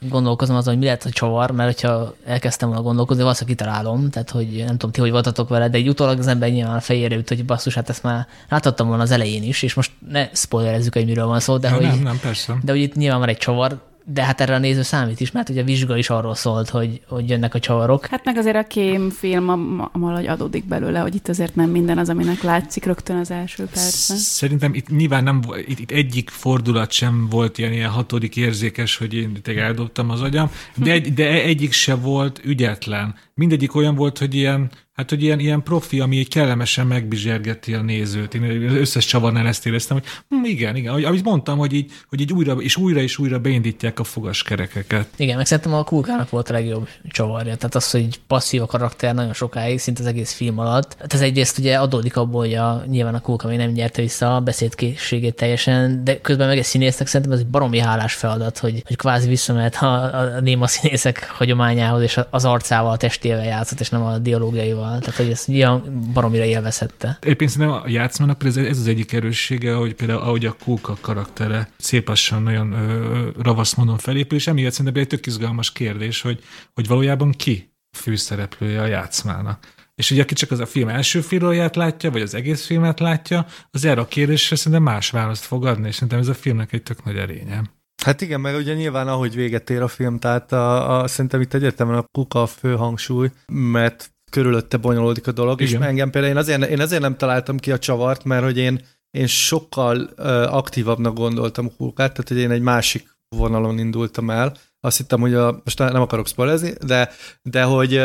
Speaker 4: gondolkozom azon, hogy mi lehet a csavar, mert hogyha elkezdtem volna gondolkozni, valószínűleg kitalálom, tehát hogy nem tudom, ti hogy voltatok vele, de egy utólag az ember nyilván a fejére üt, hogy basszus, hát ezt már láthattam volna az elején is, és most ne spoilerezzük, hogy miről van szó, de,
Speaker 2: ja,
Speaker 4: hogy,
Speaker 2: nem, nem, persze.
Speaker 4: de hogy itt nyilván van egy csavar, de hát erre a néző számít is, mert ugye a vizsga is arról szólt, hogy, hogy jönnek a csavarok.
Speaker 3: Hát meg azért a kém film valahogy adódik belőle, hogy itt azért nem minden az, aminek látszik rögtön az első percben.
Speaker 2: Szerintem itt nyilván nem, itt, itt egyik fordulat sem volt ilyen, ilyen hatodik érzékes, hogy én itt eldobtam az agyam, de, egy, de egyik se volt ügyetlen. Mindegyik olyan volt, hogy ilyen, Hát, hogy ilyen, ilyen profi, ami egy kellemesen megbizsergeti a nézőt. Én összes csavarnál ezt éreztem, hogy hm, igen, igen, amit mondtam, hogy így, hogy így újra, és újra és újra beindítják a fogaskerekeket.
Speaker 4: Igen, meg szerintem a kulkának volt a legjobb csavarja. Tehát az, hogy passzív a karakter nagyon sokáig, szinte az egész film alatt. Tehát ez egyrészt ugye adódik abból, hogy a, nyilván a kulka még nem nyerte vissza a beszédkészségét teljesen, de közben meg egy színésznek szerintem ez egy baromi hálás feladat, hogy, hogy kvázi visszamehet a, a, a néma színészek hagyományához, és az arcával, a testével játszott, és nem a dialógiaival szóval, tehát hogy ezt ilyen baromira élvezhette.
Speaker 2: Éppen szerintem a játszmának ez, ez az egyik erőssége, hogy például ahogy a Kóka karaktere szép lassan nagyon ö, ravasz módon felépül, és emiatt szerintem egy tök izgalmas kérdés, hogy, hogy valójában ki főszereplője a játszmának. És ugye aki csak az a film első filóját látja, vagy az egész filmet látja, az erre a kérdésre szerintem más választ fog adni, és szerintem ez a filmnek egy tök nagy erénye.
Speaker 1: Hát igen, mert ugye nyilván ahogy véget ér a film, tehát a, a, szerintem itt egyértelműen a kuka a fő hangsúly, mert körülötte bonyolódik a dolog, Igen. és engem például én azért, én azért nem találtam ki a csavart, mert hogy én, én sokkal uh, aktívabbnak gondoltam Hulkát, tehát hogy én egy másik vonalon indultam el. Azt hittem, hogy a, most nem akarok spoilezni, de, de, hogy,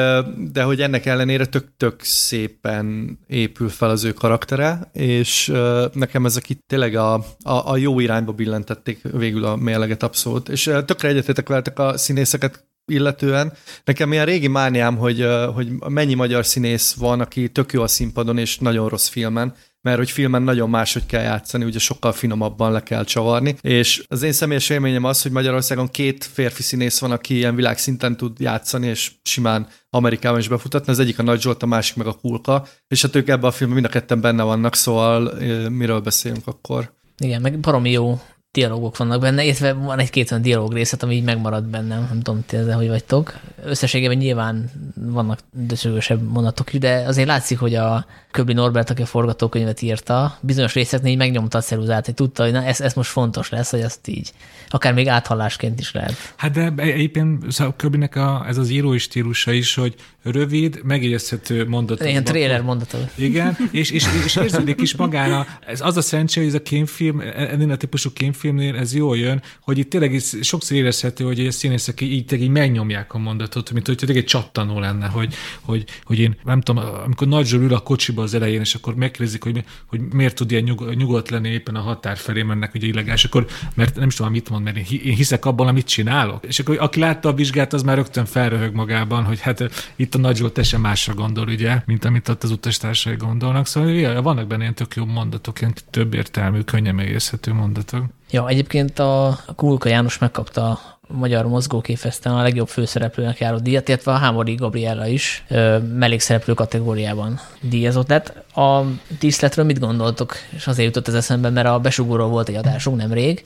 Speaker 1: de hogy ennek ellenére tök-tök szépen épül fel az ő karaktere, és nekem ezek itt tényleg a, a, a jó irányba billentették végül a mérleget abszolút. És tökre egyetétek veletek a színészeket illetően. Nekem ilyen régi mániám, hogy, hogy mennyi magyar színész van, aki tök jó a színpadon és nagyon rossz filmen, mert hogy filmen nagyon máshogy kell játszani, ugye sokkal finomabban le kell csavarni, és az én személyes élményem az, hogy Magyarországon két férfi színész van, aki ilyen világszinten tud játszani, és simán Amerikában is befutatni, az egyik a Nagy Zsolt, a másik meg a Kulka, és hát ők ebben a filmben mind a ketten benne vannak, szóval miről beszélünk akkor?
Speaker 4: Igen, meg baromi jó dialógok vannak benne, illetve van egy-két olyan dialóg részlet, ami így megmarad bennem, nem tudom, ti ezzel hogy vagytok. Összességében nyilván vannak döszögösebb mondatok, de azért látszik, hogy a Köbli Norbert, aki a forgatókönyvet írta, bizonyos részeknél így megnyomta a ceruzát, hogy tudta, hogy na, ez, ez most fontos lesz, hogy ezt így, akár még áthallásként is lehet.
Speaker 2: Hát de egyébként szóval Köblinek a, ez az írói stílusa is, hogy rövid, megjegyezhető mondatok.
Speaker 4: Ilyen trailer mondatok.
Speaker 2: Igen, és, és, és érződik is magána. Ez az a szerencsé, hogy ez a kémfilm, ennél a típusú kémfilmnél ez jól jön, hogy itt tényleg is sokszor érezhető, hogy a színészek így, így, így megnyomják a mondatot, mint hogy tényleg egy csattanó lenne, hogy, hogy, hogy én nem tudom, amikor Nagy ül a kocsiba az elején, és akkor megkérdezik, hogy, hogy miért tud ilyen nyug, nyugodt lenni éppen a határ felé mennek, ugye illegális, akkor mert nem is tudom, mit mond, mert én hiszek abban, amit csinálok. És akkor aki látta a vizsgát, az már rögtön felröhög magában, hogy hát itt a Nagy Zsolt másra gondol, ugye, mint amit ott az utastársai gondolnak. Szóval ja, vannak benne ilyen tök jó mondatok, ilyen több értelmű, könnyen megérthető mondatok.
Speaker 4: Ja, egyébként a Kulka János megkapta a magyar mozgóképesztően a legjobb főszereplőnek járó díjat, illetve a Hámori Gabriella is ö, mellékszereplő kategóriában díjazott. Tehát a díszletről mit gondoltok? És azért jutott ez eszembe, mert a besugóról volt egy adásunk nemrég,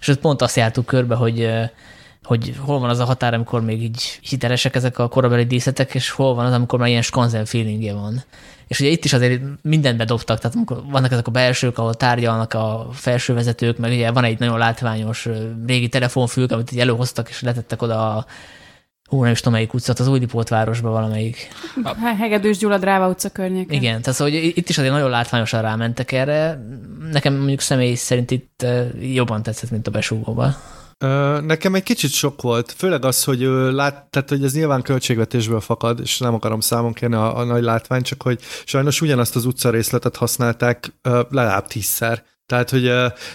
Speaker 4: és ott pont azt jártuk körbe, hogy hogy hol van az a határ, amikor még így hitelesek ezek a korabeli díszletek, és hol van az, amikor már ilyen skanzen feelingje van. És ugye itt is azért mindent bedobtak, tehát amikor vannak ezek a belsők, ahol tárgyalnak a felső vezetők, meg ugye van egy nagyon látványos régi telefonfülk, amit így előhoztak, és letettek oda a Hú, nem is tudom, melyik utcát, az Újlipótvárosban valamelyik.
Speaker 3: Hegedűs Gyula Dráva utca környéken.
Speaker 4: Igen, tehát szóval, hogy itt is azért nagyon látványosan rámentek erre. Nekem mondjuk személy szerint itt jobban tetszett, mint a besúgóban.
Speaker 1: Nekem egy kicsit sok volt, főleg az, hogy lát, tehát, hogy ez nyilván költségvetésből fakad, és nem akarom számon kérni a, a nagy látvány, csak hogy sajnos ugyanazt az utca részletet használták legalább tízszer. Tehát, hogy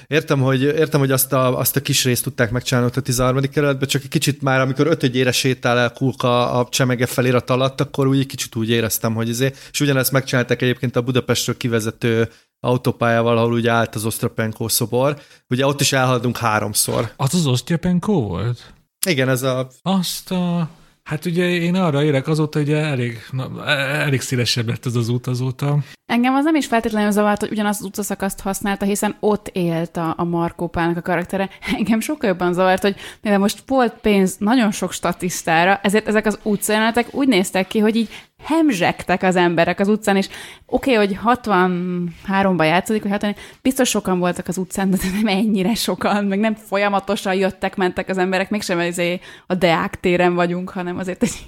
Speaker 1: értem, hogy, értem, hogy azt, a, azt a kis részt tudták megcsinálni ott a 13. kerületben, csak egy kicsit már, amikor ötödjére sétál el Kulka a csemege felirat alatt, akkor úgy kicsit úgy éreztem, hogy ezért, és ugyanezt megcsinálták egyébként a Budapestről kivezető autópályával, ahol ugye állt az Osztrapenko szobor. Ugye ott is elhaladunk háromszor.
Speaker 2: Az az Osztrapenko volt?
Speaker 1: Igen, ez a...
Speaker 2: Azt a... Hát ugye én arra érek azóta, hogy elég, na, elég szélesebb lett ez az út azóta.
Speaker 3: Engem az nem is feltétlenül zavart, hogy ugyanazt az utcaszakaszt használta, hiszen ott élt a, a Markó Pálnak a karaktere. Engem sokkal jobban zavart, hogy mivel most volt pénz nagyon sok statisztára, ezért ezek az utcajelenetek úgy néztek ki, hogy így hemzsegtek az emberek az utcán, és oké, okay, hogy 63-ban játszódik, hogy 60, biztos sokan voltak az utcán, de nem ennyire sokan, meg nem folyamatosan jöttek, mentek az emberek, mégsem azért a Deák téren vagyunk, hanem azért egy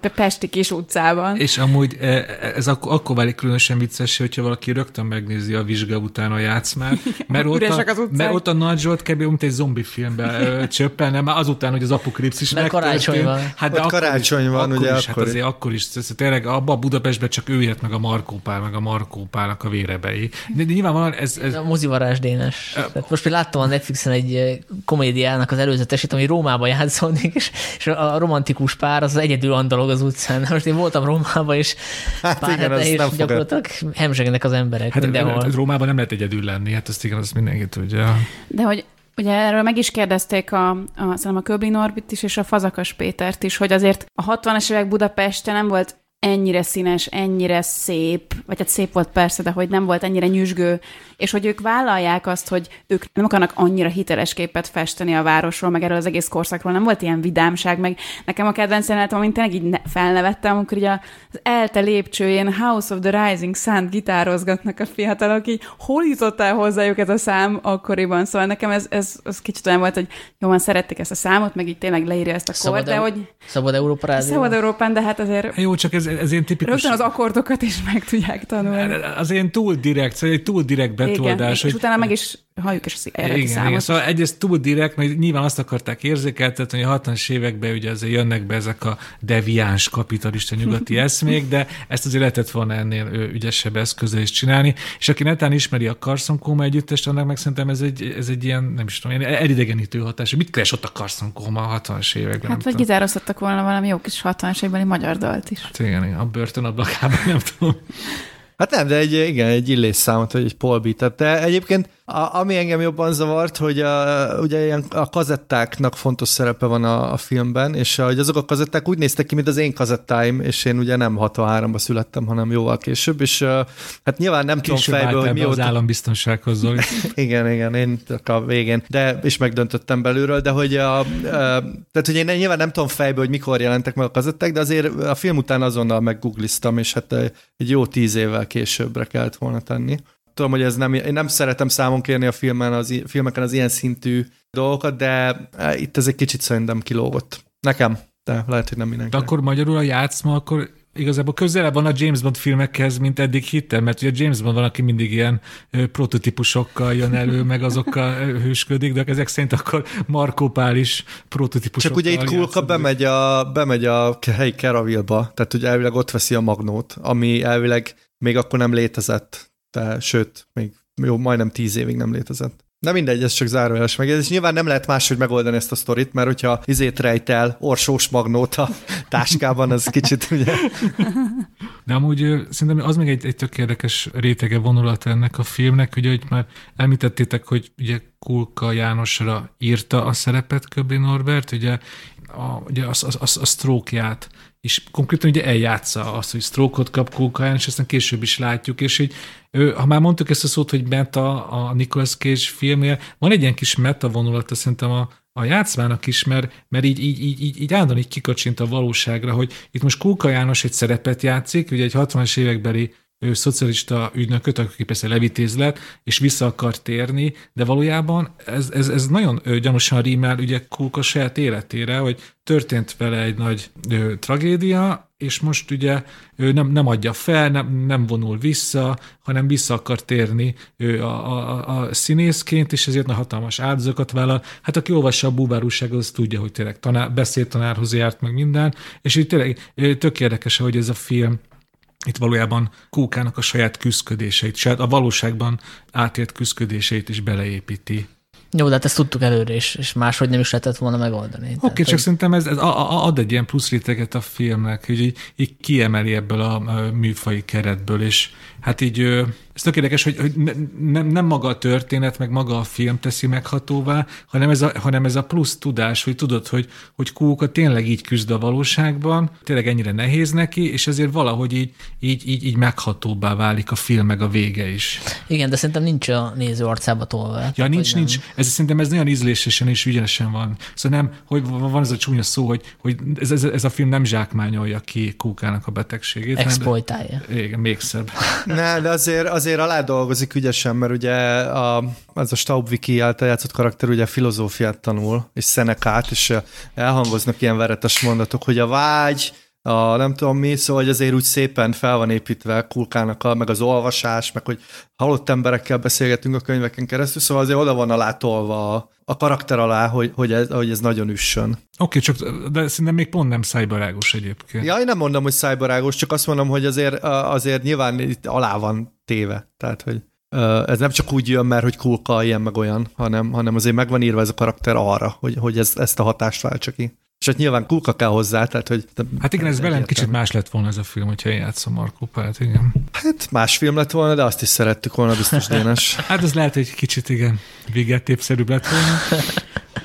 Speaker 3: pesti kis utcában.
Speaker 2: És amúgy e, ez akkor, akkor válik különösen vicces, hogyha valaki rögtön megnézi a vizsga után a játszmát, mert ott a, mert ott a Nagy Zsolt kb. mint egy zombi filmben csöppelne, már azután, hogy az apokripsz is
Speaker 4: mert karácsony van.
Speaker 1: Hát de akkor karácsony van,
Speaker 2: akkor
Speaker 1: ugye
Speaker 2: is, hát akkor. Hát azért akkor is, ez tényleg abban a Budapestben csak ő ért meg a Markó Pál, meg a Markó Pálnak a vérebei. De, de nyilvánvalóan ez... ez...
Speaker 4: A mozivarás Dénes. Uh, most például láttam a Netflixen egy komédiának az előzetesét, ami Rómában játszódik, és, és a romantikus pár az, az egyedül andalog az utcán. Most én voltam Rómában, és hát pár igen, hete, és gyakorlatilag hemzsegnek az emberek hát mindenhol.
Speaker 2: Rómában nem lehet egyedül lenni, hát ezt igen, azt mindenki tudja.
Speaker 3: De hogy Ugye erről meg is kérdezték a, a, a Köbli Norbit is, és a Fazakas Pétert is, hogy azért a 60-as évek Budapeste nem volt ennyire színes, ennyire szép, vagy hát szép volt persze, de hogy nem volt ennyire nyüzsgő, és hogy ők vállalják azt, hogy ők nem akarnak annyira hiteles képet festeni a városról, meg erről az egész korszakról, nem volt ilyen vidámság, meg nekem a kedvenc jelenetem, amint tényleg így felnevettem, amikor ugye az elte lépcsőjén House of the Rising Sun gitározgatnak a fiatalok, így hol jutott el hozzájuk ez a szám akkoriban, szóval nekem ez, ez, ez kicsit olyan volt, hogy jó, van szerették ezt a számot, meg így tényleg leírja ezt a kort, de hogy...
Speaker 4: Szabad Európa Rádió.
Speaker 3: Szabad Európán, de hát azért...
Speaker 2: Jó, csak ez, ez én tipikus...
Speaker 3: Rögtön az akkordokat is meg tudják tanulni.
Speaker 2: Az én túl direkt, szóval egy túl direkt betoldás. Igen,
Speaker 3: és hogy... utána meg is halljuk is az eredeti
Speaker 2: igen,
Speaker 3: számot.
Speaker 2: Igen, szóval egyrészt túl direkt, mert nyilván azt akarták érzékeltetni, hogy a 60-as években ugye azért jönnek be ezek a deviáns kapitalista nyugati eszmék, de ezt azért lehetett volna ennél ügyesebb eszközzel is csinálni. És aki netán ismeri a Carson Coma együttest, annak meg szerintem ez egy, ez egy ilyen, nem is tudom, ilyen elidegenítő hatás. Mit keres ott a Carson Coma a 60-as években?
Speaker 3: Hát vagy gitároztattak volna valami jó kis 60-as évekbeli magyar dalt is.
Speaker 2: Hát igen, a börtön ablakában nem tudom.
Speaker 1: Hát nem, de egy, igen, egy illés számot, vagy egy polbitet. De egyébként a, ami engem jobban zavart, hogy a, ugye ilyen a kazettáknak fontos szerepe van a, a filmben, és hogy azok a kazetták úgy néztek ki, mint az én kazettáim, és én ugye nem 63-ba születtem, hanem jóval később, és hát nyilván nem
Speaker 2: később
Speaker 1: tudom fejből, hogy mióta...
Speaker 2: az állambiztonsághoz,
Speaker 1: igen, igen, én a végén, de is megdöntöttem belülről, de hogy a, a, tehát, hogy én nyilván nem tudom fejből, hogy mikor jelentek meg a kazetták, de azért a film után azonnal meggoogliztam, és hát egy jó tíz évvel későbbre kellett volna tenni tudom, hogy ez nem, én nem szeretem számon kérni a filmen az, filmeken az ilyen szintű dolgokat, de e, itt ez egy kicsit szerintem kilógott. Nekem. de lehet, hogy nem mindenki.
Speaker 2: De akkor magyarul a játszma, akkor igazából közelebb van a James Bond filmekhez, mint eddig hittem, mert ugye James Bond van, aki mindig ilyen prototípusokkal jön elő, meg azokkal hősködik, de ezek szerint akkor Marco Pál is prototípusokkal
Speaker 1: Csak ugye itt Kulka bemegy a, bemegy a helyi Keraville-ba, tehát ugye elvileg ott veszi a magnót, ami elvileg még akkor nem létezett, de sőt, még jó, majdnem tíz évig nem létezett. De mindegy, ez csak zárójeles megjegyzés. Nyilván nem lehet máshogy megoldani ezt a sztorit, mert hogyha izét rejtel orsós magnót a táskában, az kicsit ugye...
Speaker 2: De amúgy szerintem az még egy, egy tök érdekes rétege vonulat ennek a filmnek, ugye, hogy már említettétek, hogy ugye Kulka Jánosra írta a szerepet Köbli Norbert, ugye a, ugye a, a, a, a stroke-ját és konkrétan ugye eljátsza azt, hogy stroke-ot kap Kulka János, aztán később is látjuk, és így, ő, ha már mondtuk ezt a szót, hogy meta a Nicolas Cage filmnél, van egy ilyen kis meta vonulata szerintem a, a játszmának is, mert, mert így, így, így, így, így állandóan így kikacsint a valóságra, hogy itt most Kulka János egy szerepet játszik, ugye egy 60-as évekbeli ő szocialista ügynököt, aki persze levitéz lett, és vissza akar térni, de valójában ez, ez, ez nagyon ö, gyanúsan rímel ugye Kulka saját életére, hogy történt vele egy nagy ö, tragédia, és most ugye ő nem, nem adja fel, nem, nem vonul vissza, hanem vissza akar térni ő a, a, a színészként, és ezért nagy hatalmas áldozatokat vállal. Hát aki olvassa a újságot, az tudja, hogy tényleg tanár, beszédtanárhoz járt meg minden, és így tényleg tök érdekes, hogy ez a film itt valójában Kókának a saját küzdködéseit, saját a valóságban átélt küzdködéseit is beleépíti.
Speaker 4: Jó, de hát ezt tudtuk előre, és, és máshogy nem is lehetett volna megoldani.
Speaker 2: Oké, okay, csak szerintem ez, ez ad egy ilyen plusz réteget a filmnek, hogy így, így kiemeli ebből a, a műfai keretből, és hát így ez tök érdekes, hogy, hogy ne, nem, nem maga a történet, meg maga a film teszi meghatóvá, hanem ez a, hanem ez a plusz tudás, hogy tudod, hogy, hogy Kóka tényleg így küzd a valóságban, tényleg ennyire nehéz neki, és ezért valahogy így, így, így, így meghatóbbá válik a film, meg a vége is.
Speaker 4: Igen, de szerintem nincs a néző arcába tolva.
Speaker 2: Ja,
Speaker 4: Tehát,
Speaker 2: nincs,
Speaker 4: nem.
Speaker 2: nincs. Ez szerintem ez nagyon ízlésesen és ügyesen van. Szóval nem, hogy van ez a csúnya szó, hogy, hogy ez, ez, ez a film nem zsákmányolja ki Kókának a betegségét.
Speaker 4: Exploitálja.
Speaker 2: Igen, még szebb.
Speaker 1: Ne, de azért, azért alá dolgozik ügyesen, mert ugye a, az a Staubviki által játszott karakter ugye filozófiát tanul, és szenekát, és ö, elhangoznak ilyen veretes mondatok, hogy a vágy, a nem tudom mi, szóval hogy azért úgy szépen fel van építve Kulkának, a, meg az olvasás, meg hogy halott emberekkel beszélgetünk a könyveken keresztül, szóval azért oda van alá tolva a, a karakter alá, hogy, hogy, ez, hogy ez nagyon üssön.
Speaker 2: Oké, csak de szerintem még pont nem szájbarágos egyébként.
Speaker 1: Ja, én nem mondom, hogy szájbarágos, csak azt mondom, hogy azért, azért nyilván itt alá van téve. Tehát, hogy ez nem csak úgy jön, mert hogy kulka ilyen meg olyan, hanem, hanem azért meg van írva ez a karakter arra, hogy, hogy ez, ezt a hatást váltsa ki. És hát nyilván kulka kell hozzá, tehát hogy...
Speaker 2: Hát igen, ez velem kicsit más lett volna ez a film, hogyha én játszom Markó Pált, igen.
Speaker 1: Hát más film lett volna, de azt is szerettük volna biztos Dénes.
Speaker 2: Hát ez lehet, hogy kicsit igen, végettépszerűbb lett volna.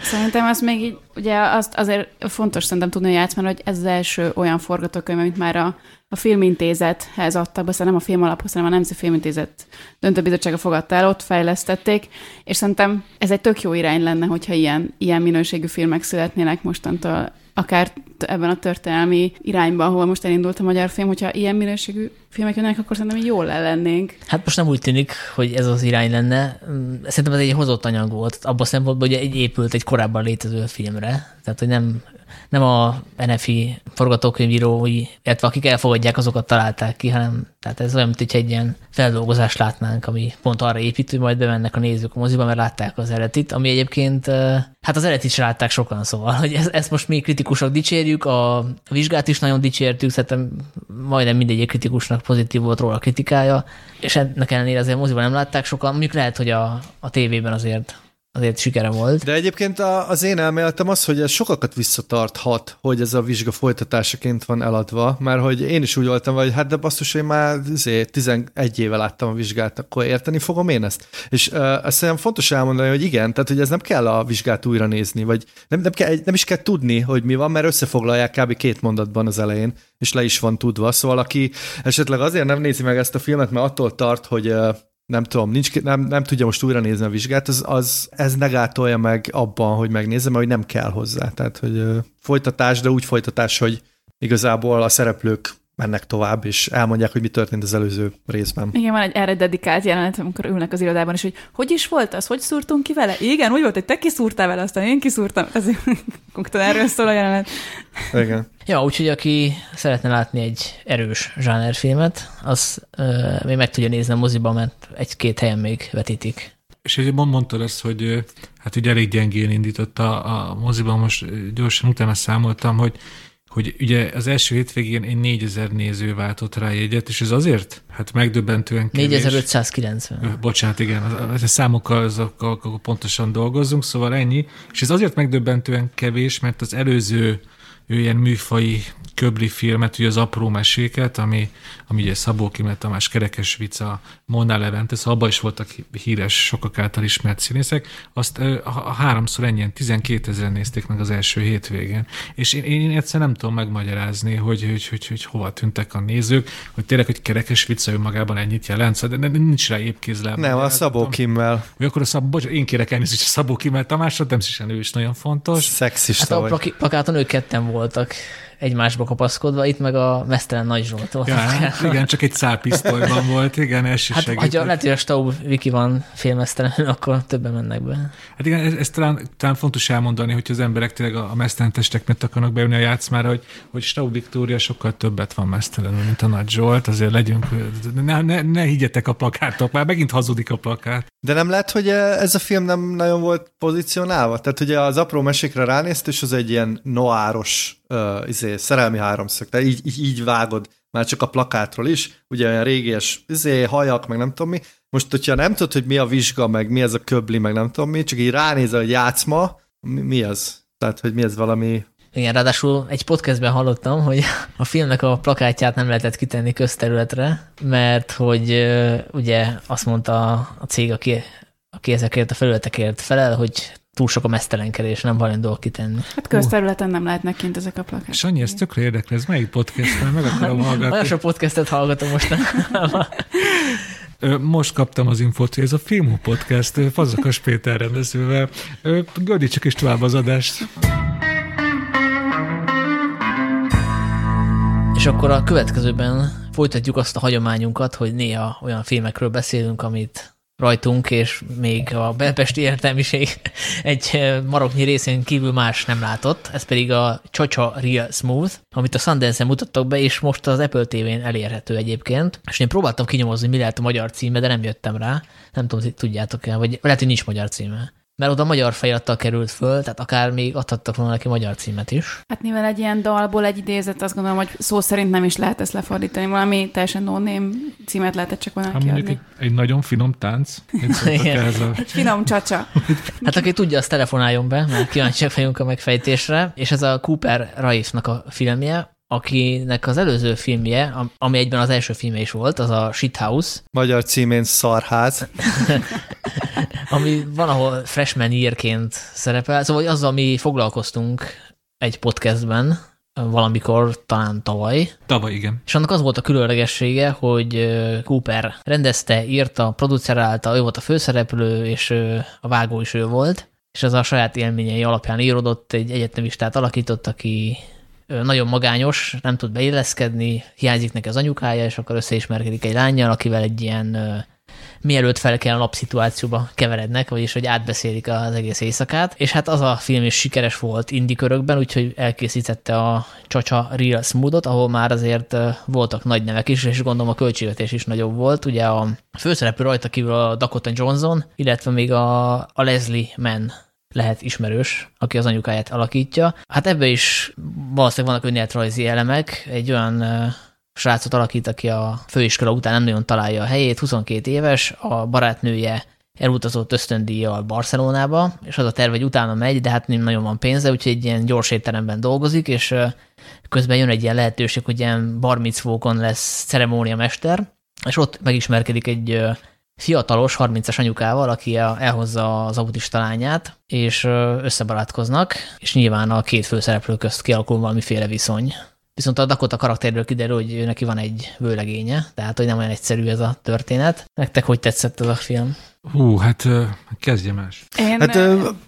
Speaker 3: Szerintem az még így, ugye azt azért fontos szerintem tudni a játszmán, hogy ez az első olyan forgatókönyv, amit már a, a filmintézethez adtak, be, szóval nem a film alaphoz, hanem a Nemzeti Filmintézet döntőbizottsága fogadta el, ott fejlesztették, és szerintem ez egy tök jó irány lenne, hogyha ilyen, ilyen minőségű filmek születnének mostantól, akár ebben a történelmi irányba, ahol most elindult a magyar film, hogyha ilyen minőségű filmek jönnek, akkor szerintem jól el lennénk.
Speaker 4: Hát most nem úgy tűnik, hogy ez az irány lenne. Mm, Szerintem ez egy hozott anyag volt. Abban a szempontból, hogy egy épült egy korábban létező filmre. Tehát, hogy nem, nem a NFI forgatókönyvírói, illetve akik elfogadják, azokat találták ki, hanem tehát ez olyan, mint hogy egy ilyen feldolgozást látnánk, ami pont arra épít, hogy majd bemennek a nézők a moziba, mert látták az eredetit, ami egyébként, hát az eredetit is látták sokan, szóval, hogy ezt, ezt most mi kritikusok dicsérjük, a vizsgát is nagyon dicsértük, szerintem majdnem mindegyik kritikusnak pozitív volt róla a kritikája, és ennek ellenére azért moziban nem látták sokan, mondjuk lehet, hogy a, a tévében azért azért sikere volt.
Speaker 1: De egyébként a, az én elméletem az, hogy ez sokakat visszatarthat, hogy ez a vizsga folytatásaként van eladva, mert hogy én is úgy voltam, hogy hát de basszus, én már azért 11 éve láttam a vizsgát, akkor érteni fogom én ezt. És uh, ezt szerintem fontos elmondani, hogy igen, tehát hogy ez nem kell a vizsgát újra nézni, vagy nem, nem, kell, nem is kell tudni, hogy mi van, mert összefoglalják kb. két mondatban az elején, és le is van tudva. Szóval aki esetleg azért nem nézi meg ezt a filmet, mert attól tart, hogy uh, nem tudom, nincs, nem, nem tudja most újra nézni a vizsgát, az, az, ez negátolja meg abban, hogy megnézem, mert hogy nem kell hozzá. Tehát, hogy folytatás, de úgy folytatás, hogy igazából a szereplők mennek tovább, és elmondják, hogy mi történt az előző részben.
Speaker 3: Igen, van egy erre dedikált jelenet, amikor ülnek az irodában, és hogy hogy is volt az, hogy szúrtunk ki vele? Igen, úgy volt, hogy te kiszúrtál vele, aztán én kiszúrtam. Ez konkrétan erről szól a jelenet.
Speaker 1: Igen.
Speaker 4: Ja, úgyhogy aki szeretne látni egy erős zsánerfilmet, az euh, még meg tudja nézni a moziban, mert egy-két helyen még vetítik.
Speaker 2: És egy mondtad ezt, hogy hát ugye elég gyengén indította a moziban, most gyorsan utána számoltam, hogy hogy ugye az első hétvégén egy 4000 néző váltott rá jegyet, és ez azért? Hát megdöbbentően kevés.
Speaker 4: 4590.
Speaker 2: Bocsánat, igen, a számokkal azokkal pontosan dolgozunk, szóval ennyi. És ez azért megdöbbentően kevés, mert az előző ő ilyen műfai köbli filmet, ugye az apró meséket, ami, ami ugye Szabó Kimet Tamás Kerekes Vica, Mona Levente, szóval abban is voltak híres, sokak által ismert színészek, azt a, a háromszor ennyien, 12 ezeren nézték meg az első hétvégén. És én, én egyszer nem tudom megmagyarázni, hogy, hogy, hogy, hogy hova tűntek a nézők, hogy tényleg, hogy Kerekes Vica ő magában ennyit jelent, szóval de nincs rá épkézlem.
Speaker 1: Nem, a Szabó Kimmel.
Speaker 2: Vagy akkor a Szabó, bocs, én kérek elnézést a Szabó Kimmel Tamásra, természetesen ő is nagyon fontos.
Speaker 1: Szexista
Speaker 4: hát a plakáton ők ketten voltak egymásba kapaszkodva, itt meg a mesztelen Nagy Zsolt volt.
Speaker 2: Ja, igen, csak egy szálpisztolyban volt, igen, ez
Speaker 4: hát, hogyha lehet, hogy a Staub Viki van félmesztelen, akkor többen mennek be.
Speaker 2: Hát igen, ez, ez talán, talán, fontos elmondani, hogy az emberek tényleg a, a mesztelen testek miatt akarnak beülni a játszmára, hogy, hogy Staub Viktória sokkal többet van mesztelenül, mint a Nagy Zsolt, azért legyünk, ne, ne, ne higgyetek a plakátok, már megint hazudik a plakát.
Speaker 1: De nem lehet, hogy ez a film nem nagyon volt pozícionálva? Tehát ugye az apró mesékre ránézt, és az egy ilyen noáros uh, izé, szerelmi háromszög, tehát így, így, így vágod már csak a plakátról is, ugye olyan régies izé, hajak, meg nem tudom mi. Most, hogyha nem tudod, hogy mi a vizsga, meg mi ez a köbli, meg nem tudom mi, csak így ránézel, hogy játszma, mi, mi az? Tehát, hogy mi ez valami
Speaker 4: igen, ráadásul egy podcastben hallottam, hogy a filmnek a plakátját nem lehetett kitenni közterületre, mert hogy ugye azt mondta a cég, aki, aki ezekért a felületekért felel, hogy túl sok a mesztelenkedés, nem hajlandó kitenni.
Speaker 3: Hát közterületen nem lehetnek kint ezek a plakátok.
Speaker 2: Sanyi, ez tökre érdekli, ez melyik podcast? Meg akarom hallgatni.
Speaker 4: Olyan sok podcastet hallgatom most.
Speaker 2: Most kaptam az infót, hogy ez a Filmú Podcast Fazakas Péter rendezővel. Gördítsük is tovább az adást.
Speaker 4: És akkor a következőben folytatjuk azt a hagyományunkat, hogy néha olyan filmekről beszélünk, amit rajtunk, és még a belpesti értelmiség egy maroknyi részén kívül más nem látott, ez pedig a Csocsa Real Smooth, amit a Sundance-en mutattak be, és most az Apple TV-n elérhető egyébként. És én próbáltam kinyomozni, mi lehet a magyar címe, de nem jöttem rá. Nem tudom, tudjátok-e, vagy lehet, hogy nincs magyar címe mert oda magyar felirattal került föl, tehát akár még adhattak volna neki magyar címet is.
Speaker 3: Hát mivel egy ilyen dalból egy idézet, azt gondolom, hogy szó szerint nem is lehet ezt lefordítani. Valami teljesen no name címet lehetett csak volna hát
Speaker 2: kiadni. Egy, egy nagyon finom tánc.
Speaker 3: Ez a... Egy finom csacsa.
Speaker 4: hát aki tudja, azt telefonáljon be, mert kíváncsiak vagyunk a megfejtésre. És ez a Cooper Raifnak a filmje, akinek az előző filmje, ami egyben az első filmje is volt, az a Shithouse.
Speaker 1: Magyar címén Szarház.
Speaker 4: ami van, ahol freshman írként szerepel, szóval az, ami foglalkoztunk egy podcastben, valamikor, talán tavaly.
Speaker 2: Tavaly, igen.
Speaker 4: És annak az volt a különlegessége, hogy Cooper rendezte, írta, producerálta, ő volt a főszereplő, és a vágó is ő volt, és az a saját élményei alapján írodott, egy egyetemistát alakított, aki nagyon magányos, nem tud beilleszkedni, hiányzik neki az anyukája, és akkor összeismerkedik egy lányjal, akivel egy ilyen mielőtt fel kell a napszituációba keverednek, vagyis hogy átbeszélik az egész éjszakát, és hát az a film is sikeres volt indi körökben, úgyhogy elkészítette a Csacsa Real Smoothot, ahol már azért voltak nagy nevek is, és gondolom a költségvetés is nagyobb volt. Ugye a főszereplő rajta kívül a Dakota Johnson, illetve még a, a Leslie Mann lehet ismerős, aki az anyukáját alakítja. Hát ebbe is valószínűleg vannak önéletrajzi elemek, egy olyan srácot alakít, aki a főiskola után nem nagyon találja a helyét, 22 éves, a barátnője elutazott ösztöndíjjal Barcelonába, és az a terv, hogy utána megy, de hát nem nagyon van pénze, úgyhogy egy ilyen gyors étteremben dolgozik, és közben jön egy ilyen lehetőség, hogy ilyen barmicvókon lesz ceremóniamester, és ott megismerkedik egy fiatalos, 30-as anyukával, aki elhozza az autista lányát, és összebarátkoznak, és nyilván a két főszereplő közt kialakul valamiféle viszony. Viszont a Dakota karakterről kiderül, hogy neki van egy vőlegénye, tehát hogy nem olyan egyszerű ez a történet. Nektek hogy tetszett ez a film?
Speaker 2: Hú, hát ö, kezdje más.
Speaker 3: Én,
Speaker 1: Hát,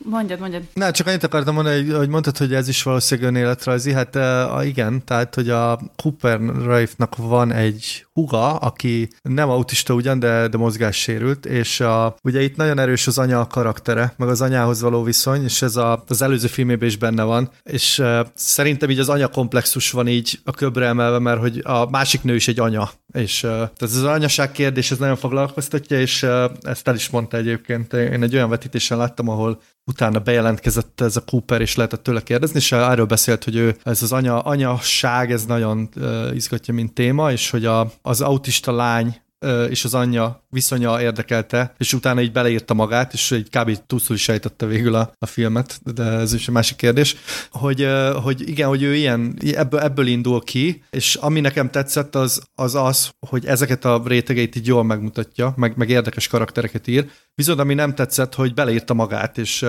Speaker 3: mondjad, mondjad.
Speaker 1: Na, csak annyit akartam mondani, hogy, hogy mondtad, hogy ez is valószínűleg önéletrajzi. Hát igen, tehát, hogy a Cooper Rife-nak van egy huga, aki nem autista ugyan, de, de mozgássérült, és a, ugye itt nagyon erős az anya a karaktere, meg az anyához való viszony, és ez a, az előző filmében is benne van, és szerintem így az anya komplexus van így a köbre emelve, mert hogy a másik nő is egy anya, és ez az anyaság kérdés, ez nagyon foglalkoztatja, és ezt el is mondta egyébként. Én egy olyan vetítésen láttam, ahol utána bejelentkezett ez a Cooper, és lehetett tőle kérdezni, és erről beszélt, hogy ő ez az anya, anyaság, ez nagyon uh, izgatja, mint téma, és hogy a, az autista lány és az anyja viszonya érdekelte, és utána így beleírta magát, és egy kb. túlszul is sejtette végül a, a filmet, de ez is egy másik kérdés, hogy, hogy igen, hogy ő ilyen, ebből, ebből indul ki, és ami nekem tetszett, az, az az, hogy ezeket a rétegeit így jól megmutatja, meg, meg érdekes karaktereket ír, viszont ami nem tetszett, hogy beleírta magát, és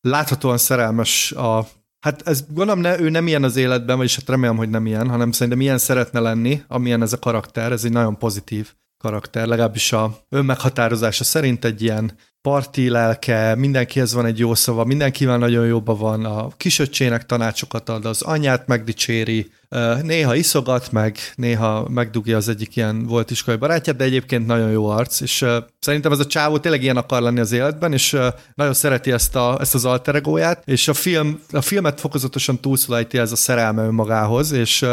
Speaker 1: láthatóan szerelmes a Hát ez gondolom, ne, ő nem ilyen az életben, vagyis hát remélem, hogy nem ilyen, hanem szerintem ilyen szeretne lenni, amilyen ez a karakter, ez egy nagyon pozitív karakter, legalábbis a önmeghatározása szerint egy ilyen parti lelke, mindenkihez van egy jó szava, mindenkivel nagyon jóban van, a kisöccsének tanácsokat ad, az anyját megdicséri, néha iszogat meg, néha megdugja az egyik ilyen volt iskolai barátját, de egyébként nagyon jó arc, és szerintem ez a csávó tényleg ilyen akar lenni az életben, és nagyon szereti ezt, a, ezt az alteregóját, és a, film, a filmet fokozatosan túlszulajti ez a szerelme önmagához, és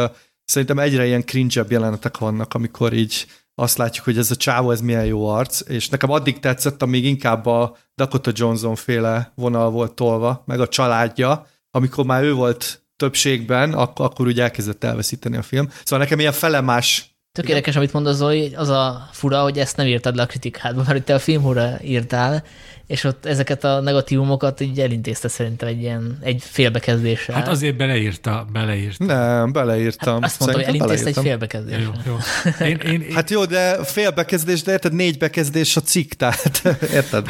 Speaker 1: szerintem egyre ilyen cringe jelenetek vannak, amikor így azt látjuk, hogy ez a csávó, ez milyen jó arc, és nekem addig tetszett, amíg inkább a Dakota Johnson féle vonal volt tolva, meg a családja, amikor már ő volt többségben, akkor, akkor úgy elkezdett elveszíteni a film. Szóval nekem ilyen felemás
Speaker 4: Tök érdekes, amit mondasz, Zoli, az a fura, hogy ezt nem írtad le a kritikádba, mert te a filmhúra írtál, és ott ezeket a negatívumokat így elintézte szerintem egy ilyen, egy félbekezdéssel.
Speaker 2: Hát azért beleírta, beleírta.
Speaker 1: Nem, beleírtam.
Speaker 4: Hát azt mondtam, hogy elintézte egy
Speaker 1: beleírtam.
Speaker 2: Ja,
Speaker 4: félbekezdéssel.
Speaker 2: jó, jó. Én, én, én,
Speaker 1: Hát jó, de fél bekezdés, de érted, négy bekezdés a cikk, tehát érted?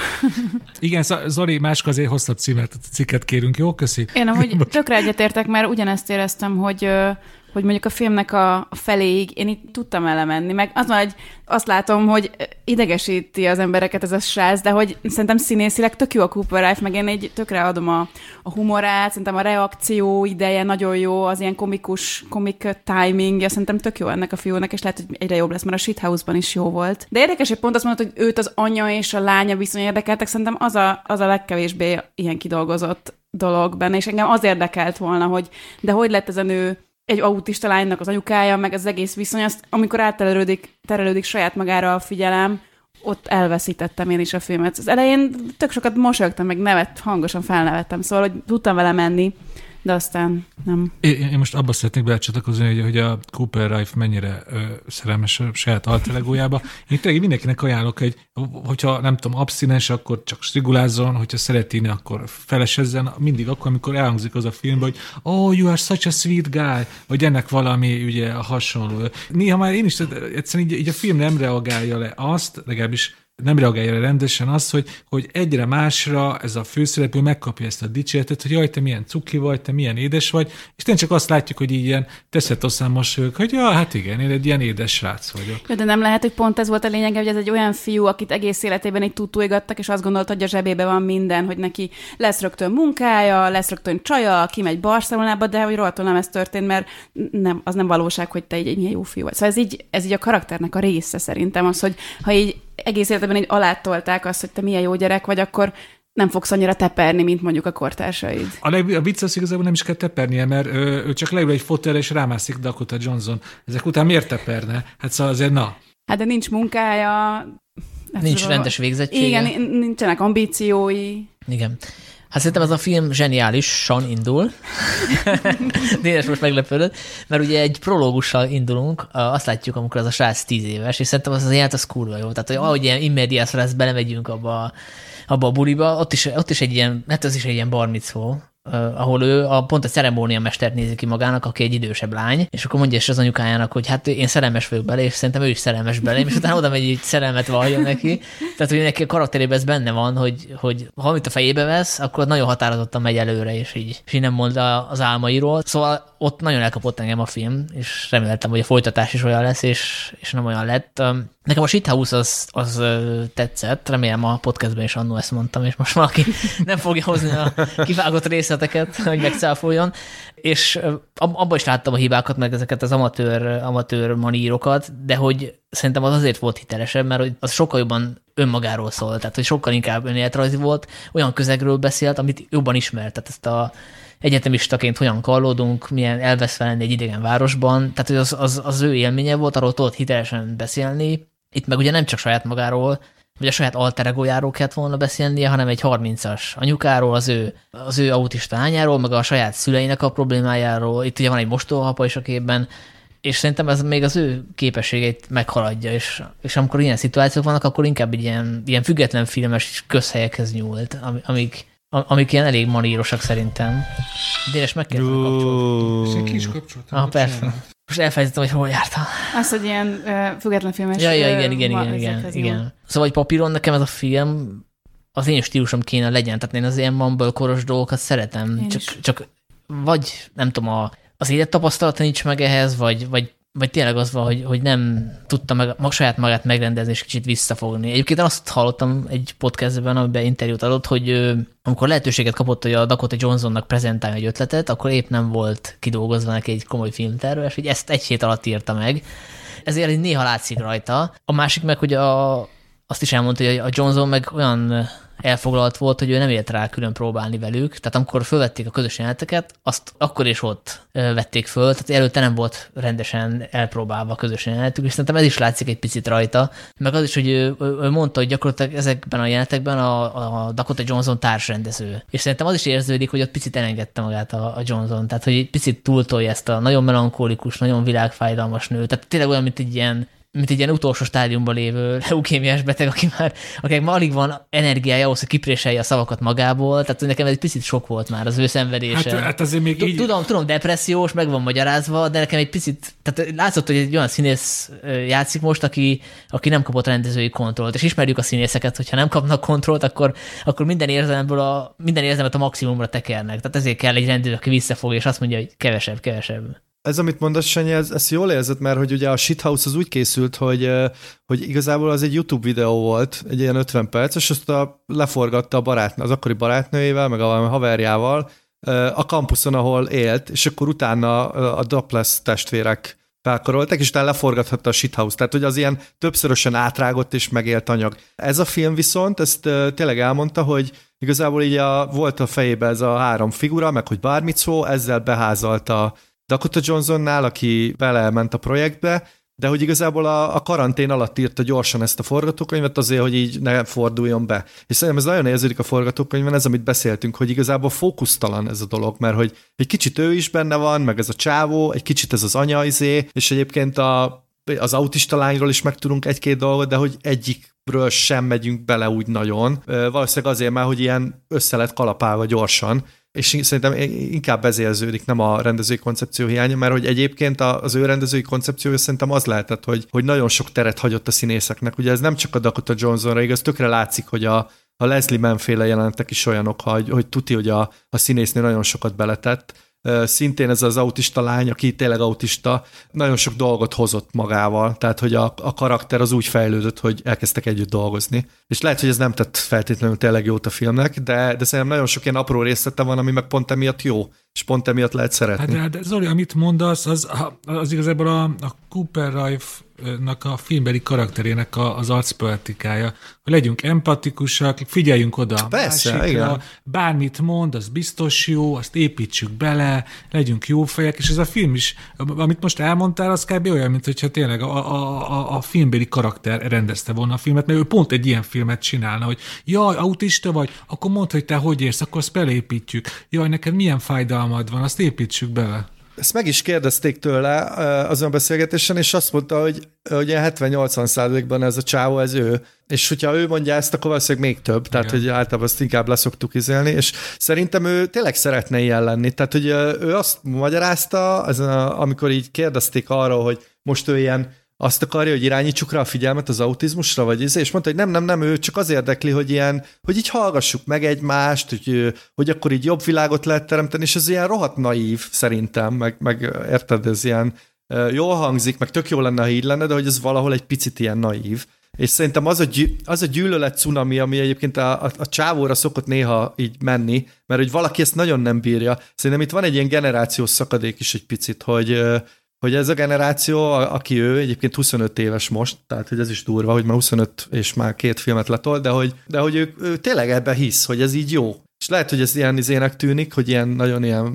Speaker 2: igen, Zoli, máskor azért hosszabb címet, cikket kérünk, jó? Köszi.
Speaker 3: Én amúgy tökre egyetértek, mert ugyanezt éreztem, hogy ö, hogy mondjuk a filmnek a feléig én itt tudtam elemenni, meg az hogy azt látom, hogy idegesíti az embereket ez a srác, de hogy szerintem színészileg tök jó a Cooper Life, meg én egy tökre adom a, a humorát, szerintem a reakció ideje nagyon jó, az ilyen komikus, komik timingja, szerintem tök jó ennek a fiúnak, és lehet, hogy egyre jobb lesz, mert a Shithouse-ban is jó volt. De érdekes, hogy pont azt mondod, hogy őt az anya és a lánya viszony érdekeltek, szerintem az a, az a legkevésbé ilyen kidolgozott dolog és engem az érdekelt volna, hogy de hogy lett ez a nő egy autista lánynak az anyukája, meg az egész viszony, azt, amikor átterelődik terelődik saját magára a figyelem, ott elveszítettem én is a filmet. Az elején tök sokat mosolyogtam, meg nevet, hangosan felnevettem, szóval, hogy tudtam vele menni, de aztán nem.
Speaker 2: Én, én most abba szeretnék belecsatlakozni, hogy, hogy a Cooper Rife mennyire ö, szerelmes a saját alteregójába. Én tényleg mindenkinek ajánlok, hogy hogyha nem tudom, abszinens, akkor csak strigulázzon, hogyha szeret inni, akkor felesezzen. Mindig akkor, amikor elhangzik az a filmben, hogy oh, you are such a sweet guy, vagy ennek valami ugye hasonló. Néha már én is egyszerűen így, így a film nem reagálja le azt, legalábbis nem reagálja le rendesen azt, hogy, hogy egyre másra ez a főszereplő megkapja ezt a dicséretet, hogy jaj, te milyen cuki vagy, te milyen édes vagy, és nem csak azt látjuk, hogy ilyen teszett oszán mosolyog, hogy ja, hát igen, én egy ilyen édes srác vagyok.
Speaker 3: Jó, de nem lehet, hogy pont ez volt a lényege, hogy ez egy olyan fiú, akit egész életében így tutújgattak, és azt gondolta, hogy a zsebébe van minden, hogy neki lesz rögtön munkája, lesz rögtön csaja, kimegy Barcelonába, de hogy rohadtul nem ez történt, mert nem, az nem valóság, hogy te egy, egy milyen jó fiú vagy. Szóval ez így, ez így a karakternek a része szerintem az, hogy ha így egész életben így alátolták azt, hogy te milyen jó gyerek vagy, akkor nem fogsz annyira teperni, mint mondjuk a kortársaid.
Speaker 2: A, leg, a vicc az igazából nem is kell tepernie, mert ő, ő csak leül egy fotel és rámászik Dakota Johnson. Ezek után miért teperne? Hát szóval azért na.
Speaker 3: Hát de nincs munkája. hát
Speaker 4: Nincs
Speaker 3: szóval-
Speaker 4: rendes végzettsége.
Speaker 3: Igen, nin- nincsenek ambíciói.
Speaker 4: Igen. Hát szerintem ez a film zseniálisan indul. Dénes most meglepődött, mert ugye egy prológussal indulunk, azt látjuk, amikor az a srác tíz éves, és szerintem az az járt az kurva jó. Tehát, hogy ahogy ilyen immediás lesz, belemegyünk abba, abba a buliba, ott is, ott is egy ilyen, hát az is egy ilyen barmicvó, Uh, ahol ő a, pont a ceremóniamestert nézi ki magának, aki egy idősebb lány, és akkor mondja is az anyukájának, hogy hát én szerelmes vagyok bele, és szerintem ő is szerelmes belém, és utána oda megy, hogy szerelmet vallja neki. Tehát, hogy neki a karakterében ez benne van, hogy, hogy ha amit a fejébe vesz, akkor nagyon határozottan megy előre, és így, és így nem mond az álmairól. Szóval ott nagyon elkapott engem a film, és reméltem, hogy a folytatás is olyan lesz, és, és nem olyan lett. Nekem a Shithouse az, az tetszett, remélem a podcastben is annó ezt mondtam, és most valaki nem fogja hozni a kivágott részleteket, hogy megcáfoljon. És abban is láttam a hibákat, meg ezeket az amatőr, amatőr manírokat, de hogy szerintem az azért volt hitelesebb, mert az sokkal jobban önmagáról szólt, tehát hogy sokkal inkább önéletrajzi volt, olyan közegről beszélt, amit jobban ismert, tehát ezt a egyetemistaként hogyan kallódunk, milyen elveszve lenni egy idegen városban, tehát hogy az, az, az ő élménye volt, arról tudott hitelesen beszélni. Itt meg ugye nem csak saját magáról, vagy a saját alter egojáról kellett volna beszélnie, hanem egy 30-as anyukáról, az ő, az ő autista lányáról, meg a saját szüleinek a problémájáról. Itt ugye van egy mostohapa is a képben, és szerintem ez még az ő képességeit meghaladja, és, és amikor ilyen szituációk vannak, akkor inkább ilyen, ilyen független filmes közhelyekhez nyúlt, amik, amik ilyen elég manírosak szerintem. Dénes, meg kell
Speaker 2: kapcsolni. És egy kis kapcsoltam.
Speaker 4: Ah, persze. Most elfelejtettem, hogy hol jártam.
Speaker 3: Az, hogy ilyen uh, független filmes.
Speaker 4: Ja, ja, igen, igen, igen, igen, igen. Szóval, hogy papíron nekem ez a film az én stílusom kéne legyen, tehát én az ilyen mumble koros dolgokat szeretem, csak, csak vagy nem tudom, a, az élettapasztalata nincs meg ehhez, vagy, vagy vagy tényleg az van, hogy, hogy nem tudta meg, mag, saját magát megrendezni és kicsit visszafogni. Egyébként azt hallottam egy podcastben, amiben interjút adott, hogy amikor lehetőséget kapott, hogy a Dakota Johnsonnak prezentálja egy ötletet, akkor épp nem volt kidolgozva neki egy komoly filmterve, és hogy ezt egy hét alatt írta meg. Ezért néha látszik rajta. A másik meg, hogy a, azt is elmondta, hogy a Johnson meg olyan elfoglalt volt, hogy ő nem élt rá külön próbálni velük. Tehát amikor fölvették a közös jeleneteket, azt akkor is ott vették föl, tehát előtte nem volt rendesen elpróbálva a közös jelenetük, és szerintem ez is látszik egy picit rajta. Meg az is, hogy ő, ő mondta, hogy gyakorlatilag ezekben a jelenetekben a, a Dakota Johnson társrendező. És szerintem az is érződik, hogy ott picit elengedte magát a, a Johnson, tehát hogy egy picit túltolja ezt a nagyon melankólikus, nagyon világfájdalmas nő. Tehát tényleg olyan, mint egy ilyen mint egy ilyen utolsó stádiumban lévő leukémiás beteg, aki már, akinek már alig van energiája ahhoz, hogy kipréselje a szavakat magából, tehát nekem egy picit sok volt már az ő szenvedése.
Speaker 2: Hát, hát azért még így...
Speaker 4: Tudom, tudom, depressziós, meg van magyarázva, de nekem egy picit, tehát látszott, hogy egy olyan színész játszik most, aki, aki nem kapott rendezői kontrollt, és ismerjük a színészeket, hogyha nem kapnak kontrollt, akkor, akkor minden érzelemből a, minden érzelmet a maximumra tekernek. Tehát ezért kell egy rendező, aki visszafog, és azt mondja, hogy kevesebb, kevesebb
Speaker 1: ez, amit mondasz, Sanyi, ez, ez jól érzed, mert hogy ugye a Shithouse az úgy készült, hogy, hogy igazából az egy YouTube videó volt, egy ilyen 50 perc, és azt a, leforgatta a barátnő, az akkori barátnőjével, meg a haverjával a kampuszon, ahol élt, és akkor utána a Dopples testvérek felkaroltak, és utána leforgathatta a shithouse. Tehát, hogy az ilyen többszörösen átrágott és megélt anyag. Ez a film viszont, ezt tényleg elmondta, hogy igazából így a, volt a fejében ez a három figura, meg hogy bármit szó, ezzel beházalta Dakota Johnsonnál, aki belement a projektbe, de hogy igazából a, a karantén alatt írta gyorsan ezt a forgatókönyvet azért, hogy így ne forduljon be. És szerintem ez nagyon érződik a forgatókönyvben, ez, amit beszéltünk, hogy igazából fókusztalan ez a dolog, mert hogy egy kicsit ő is benne van, meg ez a csávó, egy kicsit ez az anya izé, és egyébként a, az autista lányról is megtudunk egy-két dolgot, de hogy egyikről sem megyünk bele úgy nagyon. Valószínűleg azért már, hogy ilyen össze lett kalapálva gyorsan, és szerintem inkább ez nem a rendezői koncepció hiánya, mert hogy egyébként az ő rendezői koncepciója szerintem az lehetett, hogy, hogy nagyon sok teret hagyott a színészeknek. Ugye ez nem csak a Dakota Johnsonra igaz, tökre látszik, hogy a, a Leslie Mann féle jelentek is olyanok, hogy, hogy tuti, hogy a, a színésznő nagyon sokat beletett, szintén ez az autista lány, aki tényleg autista, nagyon sok dolgot hozott magával, tehát hogy a, a karakter az úgy fejlődött, hogy elkezdtek együtt dolgozni. És lehet, hogy ez nem tett feltétlenül tényleg jót a filmnek, de, de szerintem nagyon sok ilyen apró részlete van, ami meg pont emiatt jó, és pont emiatt lehet szeretni.
Speaker 2: Hát de, Zoli, amit mondasz, az, az igazából a, a Cooper Rife nak a filmbeli karakterének a, az arcpolitikája, hogy legyünk empatikusak, figyeljünk oda a
Speaker 1: Persze, másikra, igen.
Speaker 2: bármit mond, az biztos jó, azt építsük bele, legyünk jó fejek, és ez a film is, amit most elmondtál, az kb. olyan, mint hogyha tényleg a, a, a, a filmbeli karakter rendezte volna a filmet, mert ő pont egy ilyen filmet csinálna, hogy jaj, autista vagy, akkor mondd, hogy te hogy érsz, akkor azt beleépítjük. Jaj, neked milyen fájdalmad van, azt építsük bele
Speaker 1: ezt meg is kérdezték tőle azon a beszélgetésen, és azt mondta, hogy, hogy 70-80 százalékban ez a csávó, ez ő. És hogyha ő mondja ezt, akkor valószínűleg még több. Tehát, Igen. hogy általában azt inkább leszoktuk izélni, és szerintem ő tényleg szeretne ilyen lenni. Tehát, hogy ő azt magyarázta, az, amikor így kérdezték arról, hogy most ő ilyen azt akarja, hogy irányítsuk rá a figyelmet az autizmusra, vagy ez, és mondta, hogy nem, nem, nem, ő csak az érdekli, hogy ilyen, hogy így hallgassuk meg egymást, hogy, hogy akkor így jobb világot lehet teremteni, és ez ilyen rohadt naív szerintem, meg, meg érted, ez ilyen jól hangzik, meg tök jó lenne, ha így lenne, de hogy ez valahol egy picit ilyen naív. És szerintem az a, gy- az a gyűlölet cunami, ami egyébként a, a, a csávóra szokott néha így menni, mert hogy valaki ezt nagyon nem bírja. Szerintem itt van egy ilyen generációs szakadék is egy picit, hogy, hogy ez a generáció, aki ő, egyébként 25 éves most, tehát hogy ez is durva, hogy már 25 és már két filmet letolt, de hogy, de hogy ő, ő tényleg ebbe hisz, hogy ez így jó. És lehet, hogy ez ilyen izének tűnik, hogy ilyen nagyon ilyen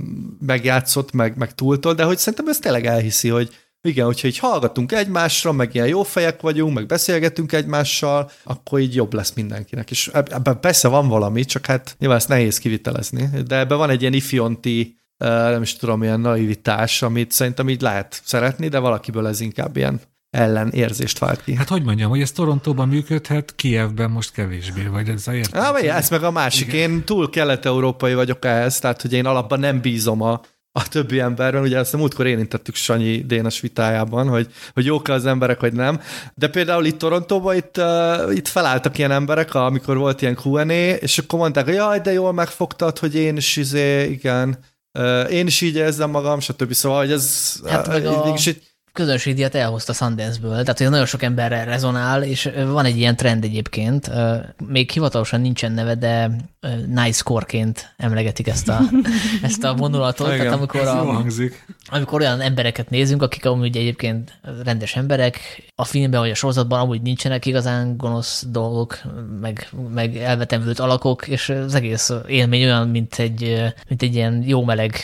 Speaker 1: megjátszott, meg, meg túltól, de hogy szerintem ez tényleg elhiszi, hogy igen, hogyha így hallgatunk egymásra, meg ilyen jó fejek vagyunk, meg beszélgetünk egymással, akkor így jobb lesz mindenkinek. És ebben persze van valami, csak hát nyilván ezt nehéz kivitelezni, de ebben van egy ilyen ifjonti, nem is tudom, ilyen naivitás, amit szerintem így lehet szeretni, de valakiből ez inkább ilyen ellenérzést vált ki.
Speaker 2: Hát hogy mondjam, hogy ez Torontóban működhet, Kievben most kevésbé, vagy ez a értem?
Speaker 1: Ah, ez meg a másik. Igen. Én túl kelet-európai vagyok ehhez, tehát hogy én alapban nem bízom a a többi emberben, ugye ezt a múltkor érintettük Sanyi Dénes vitájában, hogy, hogy jók az emberek, vagy nem, de például itt Torontóban itt, uh, itt felálltak ilyen emberek, amikor volt ilyen Q&A, és akkor mondták, hogy jaj, de jól megfogtad, hogy én is izé, igen, én is így érzem magam, stb. Szóval, hogy ez
Speaker 4: hát meg a... így, közönségdíjat elhozta Sundance-ből, tehát hogy nagyon sok emberre rezonál, és van egy ilyen trend egyébként, még hivatalosan nincsen neve, de nice score-ként emlegetik ezt a, ezt a vonulatot.
Speaker 2: Igen, tehát amikor, a,
Speaker 4: amikor olyan embereket nézünk, akik amúgy egyébként rendes emberek, a filmben vagy a sorozatban amúgy nincsenek igazán gonosz dolgok, meg, meg elvetemült alakok, és az egész élmény olyan, mint egy, mint egy ilyen jó meleg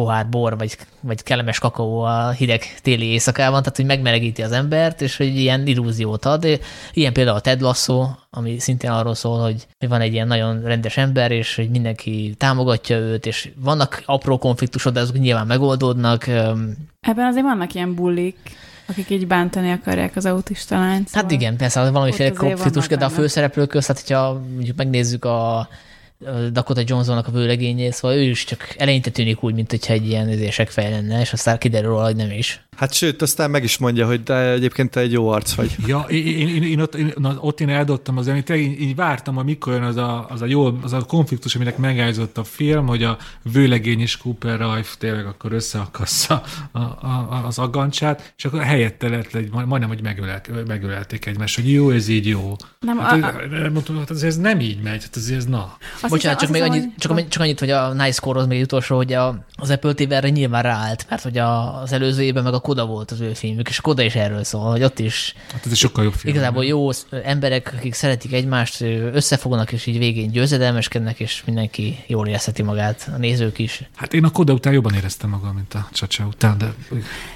Speaker 4: pohár bor, vagy, vagy kellemes kakaó a hideg téli éjszakában, tehát hogy megmelegíti az embert, és hogy ilyen illúziót ad. Ilyen például a Ted Lasso, ami szintén arról szól, hogy van egy ilyen nagyon rendes ember, és hogy mindenki támogatja őt, és vannak apró konfliktusok, de azok nyilván megoldódnak.
Speaker 3: Ebben azért vannak ilyen bullik, akik így bántani akarják az autista lányt.
Speaker 4: Szóval hát igen, persze, valamiféle konfliktus, de a főszereplők közt, hát hogyha mondjuk megnézzük a Dakota Johnsonnak a vőlegényé, szóval ő is csak eleinte tűnik úgy, mint hogyha egy ilyen fej lenne, és aztán kiderül hogy nem is.
Speaker 1: Hát sőt, aztán meg is mondja, hogy de egyébként te egy jó arc vagy.
Speaker 2: Ja, én, én, én, ott, én, ott én eldottam az amit én, én vártam, amikor jön az a, az a jó, az a konfliktus, aminek megállított a film, hogy a vőlegény és Cooper Rife tényleg akkor összeakassza a, a, az aggancsát, és akkor helyette lett, egy, majdnem, hogy megölel, megölelték egymást, hogy jó, ez így jó. Nem, hát, a, a, mondtam, hát ez, ez nem így megy, hát ez, ez na.
Speaker 4: Azt Bocsánat, csak, még annyit, csak, csak annyit, hogy a Nice Core az még utolsó, hogy a, az Apple TV erre nyilván ráállt, mert hogy a, az előző évben meg a Koda volt az ő filmük, és Koda is erről szól, hogy ott is
Speaker 2: hát ez is sokkal jobb film.
Speaker 4: Igazából jó emberek, akik szeretik egymást, összefognak, és így végén győzedelmeskednek, és mindenki jól érezheti magát, a nézők is.
Speaker 2: Hát én a Koda után jobban éreztem magam, mint a Csacsa után, de...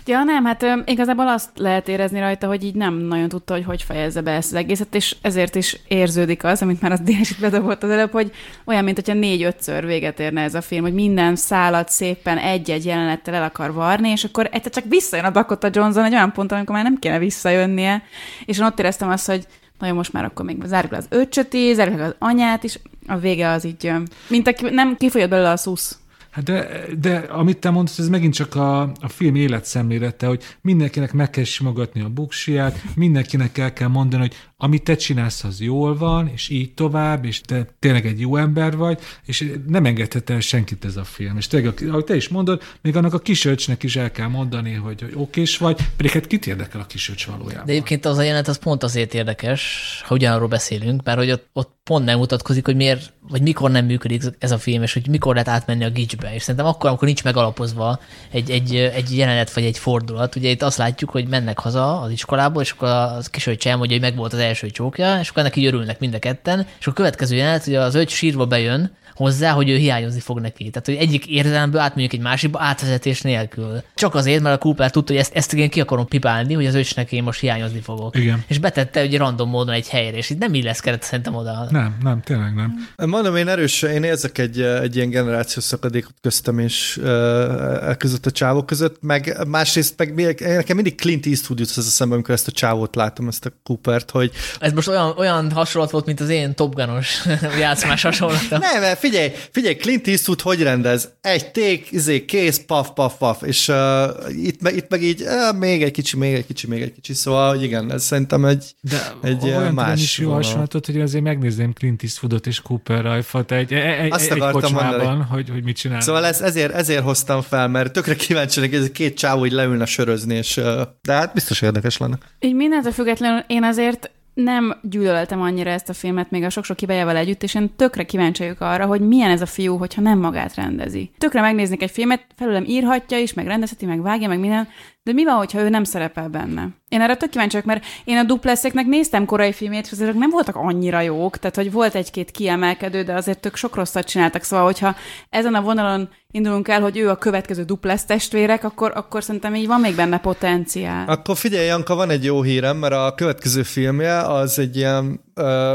Speaker 3: Ja, nem, hát igazából azt lehet érezni rajta, hogy így nem nagyon tudta, hogy hogy fejezze be ezt az egészet, és ezért is érződik az, amit már az Dénes itt bedobott az előbb, hogy olyan, mint hogyha négy-ötször véget érne ez a film, hogy minden szállat szépen egy-egy jelenettel el akar varni, és akkor egyszer csak visszajön a Dakota Johnson egy olyan ponton, amikor már nem kéne visszajönnie, és ott éreztem azt, hogy na jó, most már akkor még zárjuk le az öccsöti, zárjuk le az anyát, és a vége az így, mint aki nem kifolyott belőle a szusz.
Speaker 2: Hát de, de amit te mondasz, ez megint csak a, a film életszemlélete, hogy mindenkinek meg kell simogatni a buksiját, mindenkinek el kell mondani, hogy amit te csinálsz, az jól van, és így tovább, és te tényleg egy jó ember vagy, és nem engedhet el senkit ez a film. És tényleg, ahogy te is mondod, még annak a kisöcsnek is el kell mondani, hogy, hogy okés vagy, pedig hát kit érdekel a kisöcs valójában.
Speaker 4: De egyébként az a jelenet az pont azért érdekes, ha ugyanarról beszélünk, mert hogy ott, ott pont nem mutatkozik, hogy miért, vagy mikor nem működik ez a film, és hogy mikor lehet átmenni a gicsbe. És szerintem akkor, amikor nincs megalapozva egy, egy, egy jelenet vagy egy fordulat, ugye itt azt látjuk, hogy mennek haza az iskolából, és akkor a kisöcs elmondja, hogy meg volt az első csókja, és akkor ennek így örülnek mind a ketten, és a következő jelenet, hogy az öt sírva bejön, hozzá, hogy ő hiányozni fog neki. Tehát, hogy egyik érzelemből átmegyünk egy másikba átvezetés nélkül. Csak azért, mert a Cooper tudta, hogy ezt, ezt én ki akarom pipálni, hogy az öcsnek én most hiányozni fogok.
Speaker 2: Igen.
Speaker 4: És betette egy random módon egy helyre, és itt nem illeszkedett szerintem oda.
Speaker 2: Nem, nem, tényleg nem.
Speaker 1: Mondom, én erős, én érzek egy, egy ilyen generációs szakadékot köztem és e között a csávok között, meg másrészt meg nekem mindig Clint Eastwood jut az a szemben, amikor ezt a csávót látom, ezt a Coopert, hogy
Speaker 4: Ez most olyan, olyan hasonlat volt, mint az én Top Gun-os játszmás hasonlatom.
Speaker 1: Nem, mert figyelj, figyelj, Clint Eastwood hogy rendez? Egy ték, izé, kész, paf, paf, paf, és uh, itt, meg, itt meg így uh, még egy kicsi, még egy kicsi, még egy kicsi, szóval hogy igen, ez szerintem egy,
Speaker 2: De
Speaker 1: egy
Speaker 2: olyan
Speaker 1: más
Speaker 2: is jó hasonlatot, hogy azért megnézném Clint Eastwoodot és Cooper Rajfot egy, egy, egy,
Speaker 1: Azt
Speaker 2: egy
Speaker 1: akartam
Speaker 2: kocsmában,
Speaker 1: mondani.
Speaker 2: hogy, hogy mit csinál.
Speaker 1: Szóval ez, ezért, ezért hoztam fel, mert tökre kíváncsi hogy ez két csávó így leülne sörözni, és, uh, de hát biztos érdekes lenne.
Speaker 3: Így mindentől függetlenül én azért nem gyűlöltem annyira ezt a filmet még a sok-sok hibájával együtt, és én tökre kíváncsi vagyok arra, hogy milyen ez a fiú, hogyha nem magát rendezi. Tökre megnéznék egy filmet, felőlem írhatja is, meg rendezheti, meg vágja, meg minden, de mi van, hogyha ő nem szerepel benne? Én erre tök kíváncsi vagyok, mert én a dupleszeknek néztem korai filmét, és azért nem voltak annyira jók, tehát hogy volt egy-két kiemelkedő, de azért tök sok rosszat csináltak, szóval hogyha ezen a vonalon indulunk el, hogy ő a következő duplesz testvérek, akkor, akkor szerintem így van még benne potenciál.
Speaker 1: Akkor figyelj, Janka, van egy jó hírem, mert a következő filmje az egy ilyen,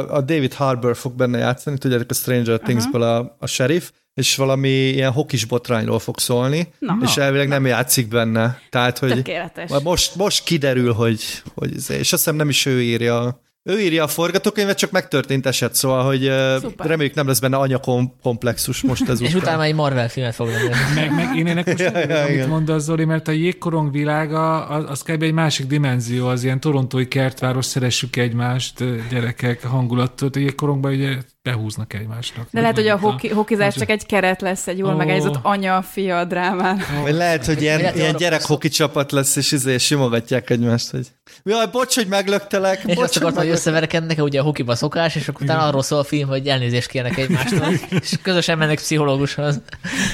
Speaker 1: a David Harbour fog benne játszani, tudjátok, a Stranger Things-ből a, a sheriff, és valami ilyen hokis botrányról fog szólni,
Speaker 3: Na.
Speaker 1: és elvileg nem játszik benne. Tehát, hogy
Speaker 3: Tökéletes.
Speaker 1: most, most kiderül, hogy, hogy és azt hiszem nem is ő írja. Ő írja a forgatókönyvet, csak megtörtént eset, szóval, hogy
Speaker 3: Szuper.
Speaker 1: reméljük nem lesz benne anyakomplexus most ezután.
Speaker 4: És utána egy Marvel filmet fog lenni.
Speaker 2: Meg, meg én ennek most
Speaker 1: Ja,
Speaker 2: ja,
Speaker 1: ja,
Speaker 2: amit
Speaker 1: igen.
Speaker 2: mondasz, Zoli, mert a jégkorong világa az, az kb. egy másik dimenzió, az ilyen torontói kertváros, szeressük egymást, gyerekek hangulatot, a jégkorongban ugye behúznak egymásnak.
Speaker 3: De lehet, hogy a hoki, hokizás csak egy keret lesz egy jól
Speaker 2: Ó.
Speaker 3: megegyzott anya-fia drámán.
Speaker 1: Vagy lehet, hogy ilyen, ilyen gyerek hoki csapat lesz, és izé simogatják egymást, hogy jaj, bocs, hogy meglöktelek,
Speaker 4: És
Speaker 1: bocs,
Speaker 4: azt akartam, hogy
Speaker 1: meglöktelek.
Speaker 4: összeverekednek, ugye a hokiba szokás, és akkor utána arról szól a film, hogy elnézést kérnek egymástól, és közösen mennek pszichológushoz.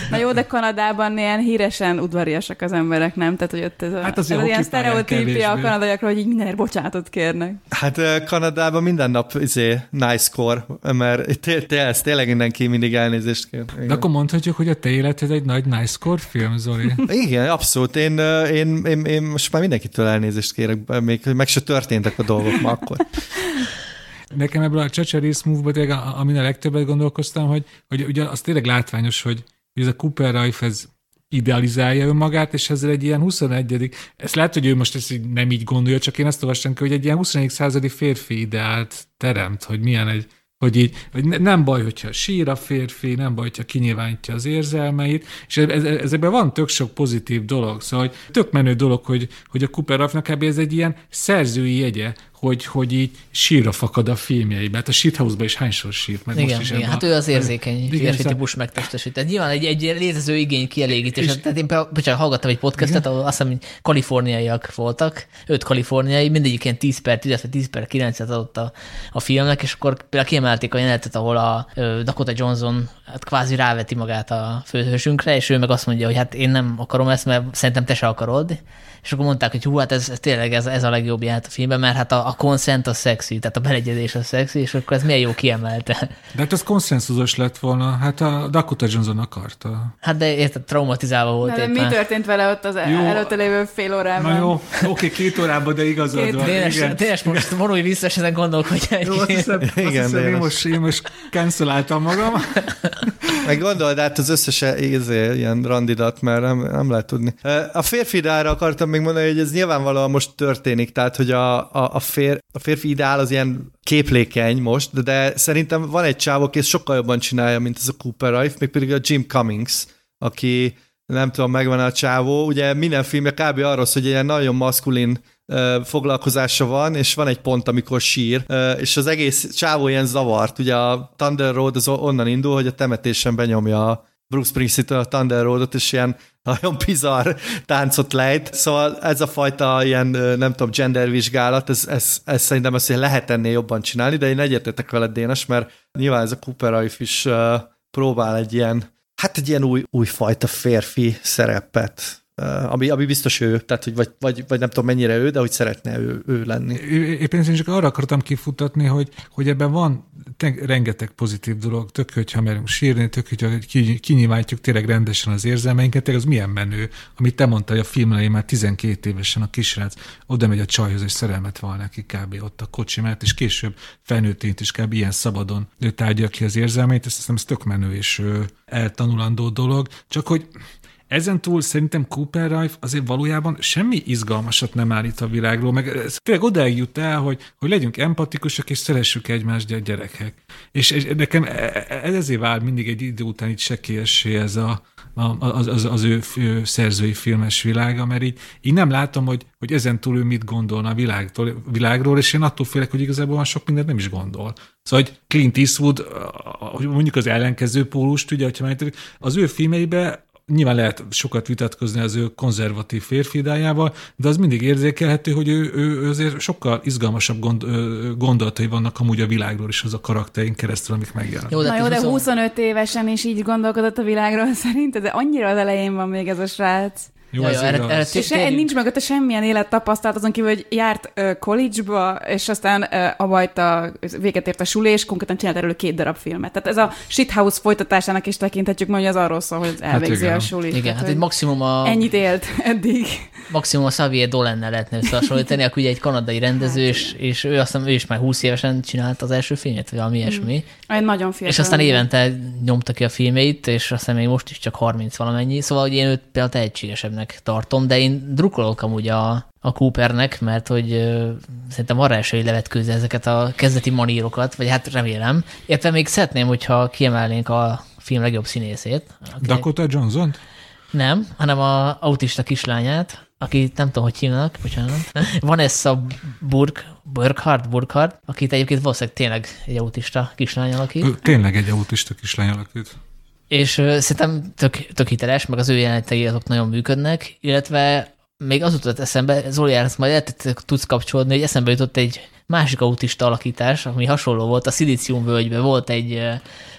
Speaker 3: Na jó, de Kanadában ilyen híresen udvariasak az emberek, nem? Tehát, hogy ott ez a,
Speaker 2: Hát
Speaker 3: ez az ilyen
Speaker 2: hokipályán
Speaker 3: sztereotípia a kanadaiakról, hogy így mindenért bocsánatot kérnek.
Speaker 1: Hát Kanadában minden nap izé, nice score, mert té- té- ez tényleg mindenki mindig elnézést kér.
Speaker 2: De
Speaker 1: Igen.
Speaker 2: akkor mondhatjuk, hogy a te életed egy nagy nice score film, Zoli.
Speaker 1: Igen, abszolút. Én, én, én, én most már mindenkitől elnézést kérek, még meg se történtek a dolgok ma akkor.
Speaker 2: Nekem ebből a Csecserész move tényleg, amin a legtöbbet gondolkoztam, hogy, hogy ugye az tényleg látványos, hogy, hogy ez a Cooper Rife, ez idealizálja önmagát, és ezzel egy ilyen 21 ezt lehet, hogy ő most ezt nem így gondolja, csak én azt olvastam hogy egy ilyen 21. századi férfi ideált teremt, hogy milyen egy, hogy így, hogy ne- nem baj, hogyha sír a férfi, nem baj, hogyha kinyilvánítja az érzelmeit, és ez, ez, ezekben van tök sok pozitív dolog, szóval hogy tök menő dolog, hogy, hogy a Cooper Raffnak kb. ez egy ilyen szerzői jegye, hogy, hogy így sírra fakad a filmjeiben. Hát a Shithouse-ban is hányszor sírt, meg
Speaker 4: Igen,
Speaker 2: most is
Speaker 4: igen, hát
Speaker 2: a-
Speaker 4: ő az érzékeny férfi
Speaker 2: szóval-
Speaker 4: típus megtestesített. Nyilván egy, egy létező igény kielégítés.
Speaker 2: És-
Speaker 4: Tehát én például, bocsánat, hallgattam egy podcastet, ahol azt hiszem, hogy kaliforniaiak voltak, öt kaliforniai, mindegyik ilyen 10 per 10 vagy 10 per 9 adott a, a filmnek, és akkor például kiemelték a jelenetet, ahol a Dakota Johnson hát kvázi ráveti magát a főhősünkre, és ő meg azt mondja, hogy hát én nem akarom ezt, mert szerintem te se akarod. És akkor mondták, hogy hú, hát ez, ez tényleg ez, ez a legjobb jelenet a filmben, mert hát a, a consent az szexi, tehát a beleegyezés az szexi, és akkor ez milyen jó kiemelte.
Speaker 2: De hát az konszenzusos lett volna, hát a Dakota Johnson akarta.
Speaker 4: Hát de érted, traumatizálva volt
Speaker 3: Na, de
Speaker 4: éppen.
Speaker 3: mi történt vele ott az
Speaker 2: Jó.
Speaker 3: előtte lévő fél órában?
Speaker 2: Na jó, oké, két órában, de igazad
Speaker 3: Két-
Speaker 2: van.
Speaker 4: Dénes,
Speaker 2: igen.
Speaker 4: Dénes most vonulj vissza, és ezen gondolkodj
Speaker 2: Jó, azt hiszem, azt
Speaker 1: Igen,
Speaker 2: hiszem én, most, én most canceláltam magam.
Speaker 1: Meg gondold át az összes izé, ilyen randidat, mert nem, nem lehet tudni. Ö, A férfi akartam még mondani, hogy ez nyilvánvalóan most történik, tehát hogy a, a, a, fér, a férfi ideál az ilyen képlékeny most, de, szerintem van egy csávó, aki ezt sokkal jobban csinálja, mint ez a Cooper Rife, még pedig a Jim Cummings, aki nem tudom, megvan a csávó, ugye minden filmje kb. arról hogy ilyen nagyon maszkulin foglalkozása van, és van egy pont, amikor sír, és az egész csávó ilyen zavart. Ugye a Thunder Road az onnan indul, hogy a temetésen benyomja Bruce Springsteen a Thunder Roadot, és ilyen nagyon bizarr táncot lejt. Szóval ez a fajta ilyen, nem tudom, gendervizsgálat, ez, ez, ez szerintem hogy lehet ennél jobban csinálni, de én egyetértek veled, Dénes, mert nyilván ez a Cooper Rife is uh, próbál egy ilyen hát egy ilyen új, újfajta férfi szerepet, ami, ami biztos ő, tehát hogy vagy, vagy, vagy nem tudom mennyire ő, de hogy szeretne ő, ő lenni.
Speaker 2: Éppen én csak arra akartam kifutatni, hogy, hogy ebben van te- rengeteg pozitív dolog, tök, hogyha merünk sírni, tök, hogyha ki- kinyilvánítjuk tényleg rendesen az érzelmeinket, tényleg az milyen menő, amit te mondtál, hogy a film elején már 12 évesen a kisrác oda megy a csajhoz, és szerelmet van neki kb. ott a kocsi mellett, és később felnőttként is kb. ilyen szabadon ő tárgyal ki az érzelmeit, ezt hiszem, ez tök menő és eltanulandó dolog, csak hogy ezen túl szerintem Cooper Rife azért valójában semmi izgalmasat nem állít a világról, meg ez tényleg odáig jut el, hogy, hogy legyünk empatikusak és szeressük egymást a gyerekek. És, és nekem e- e- ez ezért vál mindig egy idő után így sekélyessé ez a, az, az, az ő, ő szerzői filmes világa, mert így, így nem látom, hogy, hogy ezen túl ő mit gondolna a világtól, világról, és én attól félek, hogy igazából sok mindent nem is gondol. Szóval, hogy Clint Eastwood, mondjuk az ellenkező pólust, ugye, hogyha az ő filmeibe nyilván lehet sokat vitatkozni az ő konzervatív férfidájával, de az mindig érzékelhető, hogy ő, ő azért sokkal izgalmasabb gond, gondolatai vannak amúgy a világról is az a karakterin keresztül, amik megjelennek.
Speaker 3: Jó, de Na jó, de 25 évesen is így gondolkodott a világról szerint, de annyira az elején van még ez a srác.
Speaker 2: Jó, ja, erre, erre
Speaker 3: és se, nincs mögötte semmilyen élettapasztalat, azon kívül, hogy járt uh, college-ba, és aztán uh, abajta, véget ért a suli, és konkrétan csinált erről két darab filmet. Tehát ez a shithouse folytatásának is tekinthetjük, hogy az arról szól, hogy elvégzi hát a suli.
Speaker 4: Igen, Tehát, hát egy maximum a...
Speaker 3: Ennyit élt eddig.
Speaker 4: Maximum a Xavier Dolennel lehetne összehasonlítani, aki ugye egy kanadai rendező, és, és ő azt hiszem, ő is már 20 évesen csinált az első filmet, vagy valami ilyesmi.
Speaker 3: Mm. Egy nagyon fiatal.
Speaker 4: És aztán évente nyomta ki a filmeit, és aztán még most is csak 30 valamennyi. Szóval, hogy én őt például tehetségesebbnek tartom, de én drukkolok amúgy a, a Coopernek, mert hogy ö, szerintem arra eső, hogy levetkőzze ezeket a kezdeti manírokat, vagy hát remélem. Értem még szeretném, hogyha kiemelnénk a film legjobb színészét.
Speaker 2: Aki... Dakota Johnson?
Speaker 4: Nem, hanem a autista kislányát, aki nem tudom, hogy hívnak, bocsánat. Vanessa Burk, Burkhardt, Burkhardt, akit egyébként valószínűleg tényleg egy autista kislány alakít.
Speaker 2: Tényleg egy autista kislány alakít.
Speaker 4: És szerintem tök, tök hiteles, meg az ő jelenetei azok nagyon működnek, illetve még az jutott eszembe, Zoli, ezt majd el tudsz kapcsolódni, hogy eszembe jutott egy másik autista alakítás, ami hasonló volt, a Szilícium völgyben volt egy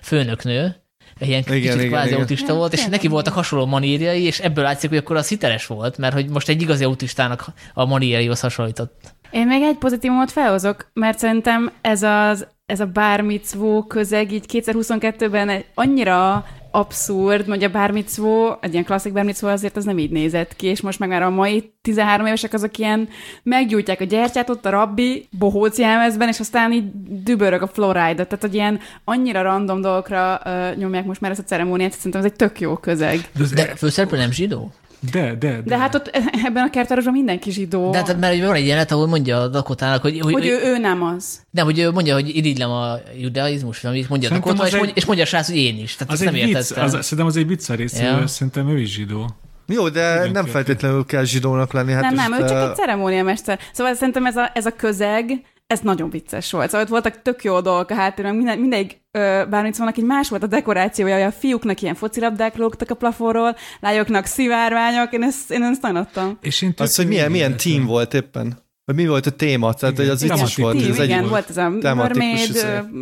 Speaker 4: főnöknő, egy ilyen igen, kicsit igen, kvázi igen. autista volt, és neki voltak hasonló manírjai, és ebből látszik, hogy akkor az hiteles volt, mert hogy most egy igazi autistának a manírjaihoz hasonlított.
Speaker 3: Én még egy pozitívumot felhozok, mert szerintem ez, az, ez a bármicvó közeg így 2022-ben annyira abszurd, mondja bármit szó, egy ilyen klasszik bármit szó, azért az nem így nézett ki, és most meg már a mai 13 évesek azok ilyen meggyújtják a gyertyát ott a rabbi bohóc jelmezben, és aztán így dübörög a fluoride tehát hogy ilyen annyira random dolgokra uh, nyomják most már ezt a ceremóniát, szerintem ez egy tök jó közeg.
Speaker 4: De, de főszereplő nem zsidó?
Speaker 2: De, de, de.
Speaker 3: De hát ott ebben a kertvárosban mindenki zsidó.
Speaker 4: De hát, mert van egy jelenet, ahol mondja a Dakotának, hogy...
Speaker 3: Hogy, hogy ő, ő, nem az.
Speaker 4: Nem, hogy ő mondja, hogy irigylem a judaizmus, amit mondja a Dakota, és, egy... mondja, és mondja a srác, hogy én is. Tehát az nem
Speaker 2: vicc, az, szerintem az egy vicc a rész, ja. szerintem ő is zsidó.
Speaker 1: Jó, de Igen, nem feltétlenül kell zsidónak lenni. Hát
Speaker 3: nem, nem, ő csak egy ceremóniamester. Szóval szerintem ez a, ez a közeg, ez nagyon vicces volt. Szóval ott voltak tök jó dolgok a háttérben, minden, mindegyik bármit vannak, így más volt a dekorációja, hogy a fiúknak ilyen focilabdák lógtak a plafonról, lányoknak szivárványok, én ezt, én ezt nagyon adtam.
Speaker 1: És én az, hogy milyen, milyen team volt éppen? Vagy mi volt a téma? Tehát, hogy az vicces volt.
Speaker 3: Team, ez igen, egy volt ez a mermaid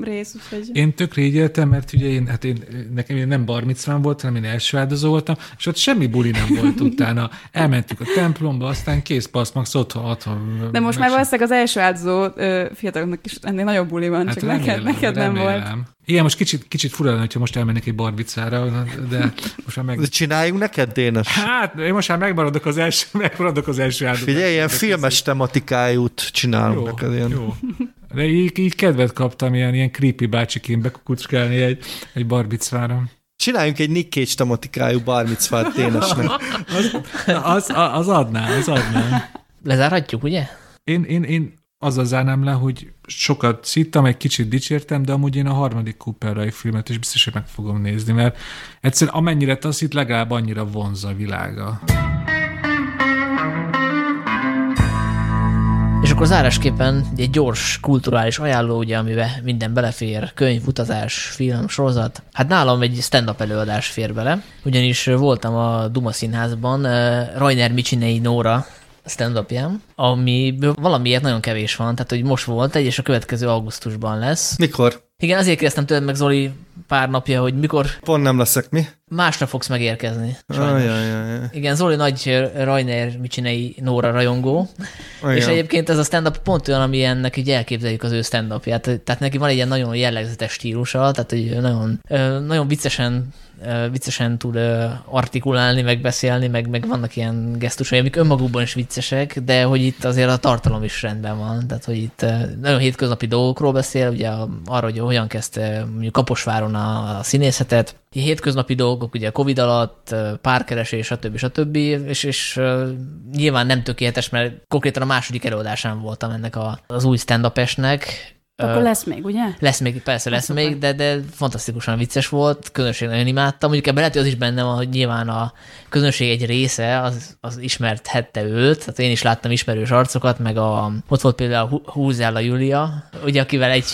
Speaker 3: rész.
Speaker 2: Úgyhogy... Én tökre így éltem, mert ugye én, hát én, nekem én nem barmicván volt, hanem én első áldozó voltam, és ott semmi buli nem volt utána. Elmentük a templomba, aztán kész passz, max otthon, otthon.
Speaker 3: De most már valószínűleg az első áldozó fiataloknak is ennél nagyobb buli van, hát csak remélem, neked, neked nem volt.
Speaker 2: Igen, most kicsit, kicsit fura lenne, hogyha most elmennék egy barbicára, de most már meg... De
Speaker 1: csináljunk neked, Dénes?
Speaker 2: Hát, én most már megmaradok az első, megmaradok az első áldozat.
Speaker 1: Figyelj, ilyen filmes tematikájút csinálunk jó, neked. Ilyen. Jó.
Speaker 2: De így, így kedvet kaptam ilyen, ilyen creepy bácsiként bekukucskálni egy, egy barbicára.
Speaker 1: Csináljunk egy Nick Cage tematikájú barbicát Dénesnek.
Speaker 2: az, az, az adná, az adná.
Speaker 4: Lezárhatjuk, ugye?
Speaker 2: Én, én, én azzal zárnám le, hogy sokat szittam, egy kicsit dicsértem, de amúgy én a harmadik Cooper filmet is biztos, hogy meg fogom nézni, mert egyszerűen amennyire taszít, legalább annyira vonza a világa.
Speaker 4: És akkor zárásképpen egy gyors kulturális ajánló, ugye, amiben minden belefér, könyv, utazás, film, sorozat. Hát nálam egy stand-up előadás fér bele, ugyanis voltam a Duma Színházban, eh, Rainer Micsinei Nóra stand ami valamiért nagyon kevés van, tehát hogy most volt egy, és a következő augusztusban lesz.
Speaker 1: Mikor?
Speaker 4: Igen, azért kérdeztem tőled meg Zoli pár napja, hogy mikor...
Speaker 1: Pont nem leszek mi?
Speaker 4: Másnap fogsz megérkezni.
Speaker 1: Ajaj, ajaj.
Speaker 4: Igen, Zoli nagy Rainer Micsinei Nóra rajongó, Ajaj. és egyébként ez a stand-up pont olyan, ami ennek így elképzeljük az ő stand -upját. Tehát neki van egy ilyen nagyon jellegzetes stílusa, tehát egy nagyon, nagyon viccesen viccesen tud artikulálni, meg beszélni, meg, meg vannak ilyen gesztusai, amik önmagukban is viccesek, de hogy itt azért a tartalom is rendben van. Tehát, hogy itt nagyon hétköznapi dolgokról beszél, ugye arra, hogy hogyan kezdte mondjuk Kaposváron a, a színészetet, hétköznapi dolgok, ugye Covid alatt, párkeresés, stb. stb. És, és nyilván nem tökéletes, mert konkrétan a második előadásán voltam ennek a, az új stand
Speaker 3: akkor lesz még, ugye?
Speaker 4: Lesz még, persze lesz
Speaker 3: Hát
Speaker 4: még, de, de fantasztikusan vicces volt, közönség nagyon imádtam. Mondjuk ebben lehet, hogy az is benne van, hogy nyilván a közönség egy része az, az ismerthette őt, tehát én is láttam ismerős arcokat, meg a, ott volt például a Julia, ugye akivel egy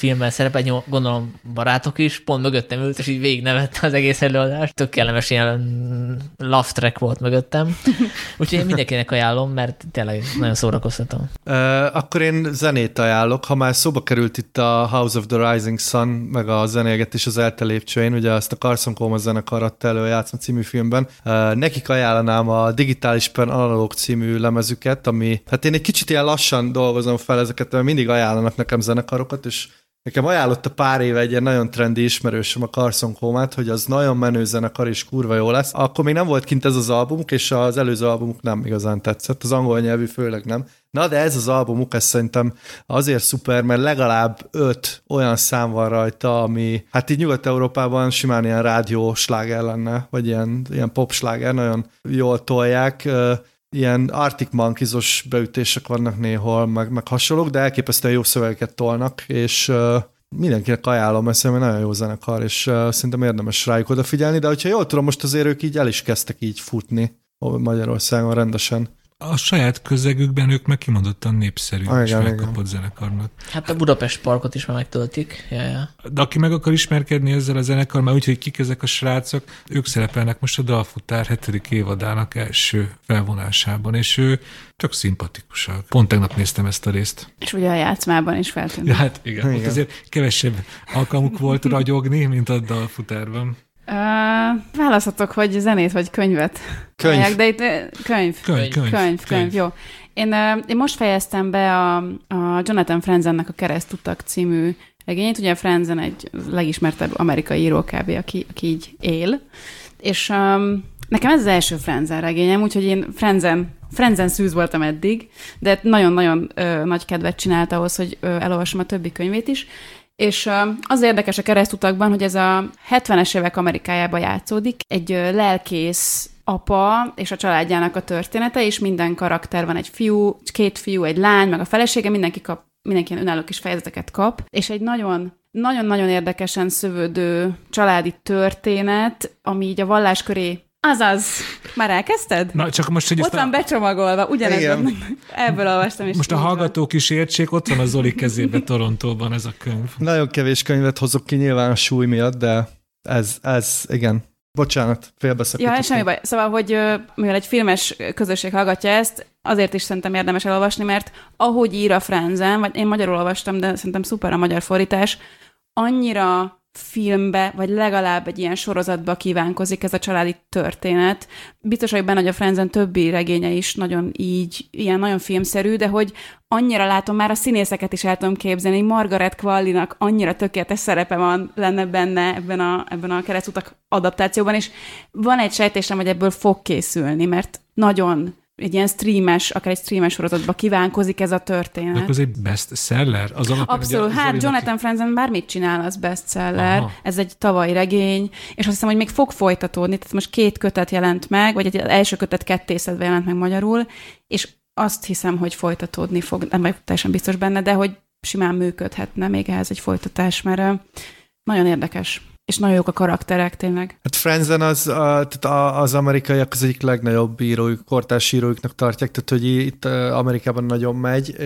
Speaker 4: filmben szerepel, gondolom barátok is, pont mögöttem ült, és így végignevette az egész előadást. Tök kellemes ilyen love track volt mögöttem. Úgyhogy én mindenkinek ajánlom, mert tényleg nagyon szórakoztató.
Speaker 1: Uh, akkor én zenét ajánlok. Ha már szóba került itt a House of the Rising Sun, meg a zenélgetés az eltelépcsőjén, ugye azt a Carson Coma zenekar adta elő a Játszma című filmben. Uh, nekik ajánlanám a Digitális Per Analóg című lemezüket, ami, hát én egy kicsit ilyen lassan dolgozom fel ezeket, mert mindig ajánlanak nekem zenekarokat, és Nekem ajánlotta pár éve egy ilyen nagyon trendi ismerősöm a Carson Comát, hogy az nagyon menő zenekar és kurva jó lesz. Akkor még nem volt kint ez az albumuk, és az előző albumuk nem igazán tetszett, az angol nyelvű főleg nem. Na, de ez az albumuk, ez szerintem azért szuper, mert legalább öt olyan szám van rajta, ami hát így Nyugat-Európában simán ilyen rádió sláger lenne, vagy ilyen, ilyen pop sláger, nagyon jól tolják ilyen Arctic Monkeys-os beütések vannak néhol, meg, meg hasonlók, de elképesztően jó szövegeket tolnak, és uh, mindenkinek ajánlom, mert nagyon jó zenekar, és uh, szerintem érdemes rájuk odafigyelni, de hogyha jól tudom, most azért ők így el is kezdtek így futni Magyarországon rendesen
Speaker 2: a saját közegükben ők meg kimondottan népszerű ah, és megkapott zenekarnak.
Speaker 4: Hát a Budapest parkot is már megtöltik. Ja, ja.
Speaker 2: De aki meg akar ismerkedni ezzel a zenekar, már úgyhogy kik ezek a srácok, ők szerepelnek most a Dalfutár 7. évadának első felvonásában, és ő tök szimpatikusak. Pont tegnap néztem ezt a részt.
Speaker 3: És ugye a játszmában is feltűnt.
Speaker 2: Ja, hát igen, igen. ott azért kevesebb alkalmuk volt ragyogni, mint a Dalfutárban.
Speaker 3: Uh, választhatok, hogy zenét vagy könyvet.
Speaker 1: Könyv.
Speaker 3: Mondják, de itt könyv.
Speaker 2: Könyv, könyv.
Speaker 3: Könyv, könyv, jó. Én, uh, én most fejeztem be a, a Jonathan Franzennek a Keresztutak című regényét. Ugye Franzen egy legismertebb amerikai író kb., aki, aki így él. És um, nekem ez az első Franzen regényem, úgyhogy én Franzen, Franzen szűz voltam eddig, de nagyon-nagyon uh, nagy kedvet csinált ahhoz, hogy uh, elolvasom a többi könyvét is. És az érdekes a keresztutakban, hogy ez a 70-es évek Amerikájában játszódik. Egy lelkész apa és a családjának a története, és minden karakter van egy fiú, két fiú, egy lány, meg a felesége, mindenki kap, mindenki önálló kis fejezeteket kap, és egy nagyon nagyon-nagyon érdekesen szövődő családi történet, ami így a vallás köré Azaz. Már elkezdted?
Speaker 2: Na, csak most, hogy
Speaker 3: Ott van a... becsomagolva, ugyanez Ebből olvastam is.
Speaker 2: Most a hallgatók is értsék, ott van a Zoli kezébe Torontóban ez a könyv.
Speaker 1: Nagyon kevés könyvet hozok ki nyilván a súly miatt, de ez, ez igen. Bocsánat, félbeszakítottam.
Speaker 3: Ja, semmi baj. Szóval, hogy mivel egy filmes közösség hallgatja ezt, azért is szerintem érdemes elolvasni, mert ahogy ír a Franzen, vagy én magyarul olvastam, de szerintem szuper a magyar fordítás, annyira filmbe, vagy legalább egy ilyen sorozatba kívánkozik ez a családi történet. Biztos vagyok benne, hogy a Frenzen többi regénye is nagyon így, ilyen nagyon filmszerű, de hogy annyira látom, már a színészeket is el tudom képzelni, Margaret Qualley-nak annyira tökéletes szerepe van lenne benne ebben a, ebben a keresztutak adaptációban, és van egy sejtésem, hogy ebből fog készülni, mert nagyon egy ilyen streames, akár egy streames sorozatba kívánkozik ez a történet.
Speaker 2: De az egy bestseller? Az
Speaker 3: Abszolút. Hát Jonathan Franzen bármit csinál, az bestseller. Aha. Ez egy tavalyi regény, és azt hiszem, hogy még fog folytatódni. Tehát most két kötet jelent meg, vagy egy első kötet kettészedve jelent meg magyarul, és azt hiszem, hogy folytatódni fog, nem vagyok teljesen biztos benne, de hogy simán működhetne még ehhez egy folytatás, mert nagyon érdekes. És nagyon jók a karakterek, tényleg.
Speaker 1: Hát Frenzen az, a, tehát az amerikaiak az egyik legnagyobb írójuk, kortás íróiknak tartják, tehát hogy itt Amerikában nagyon megy,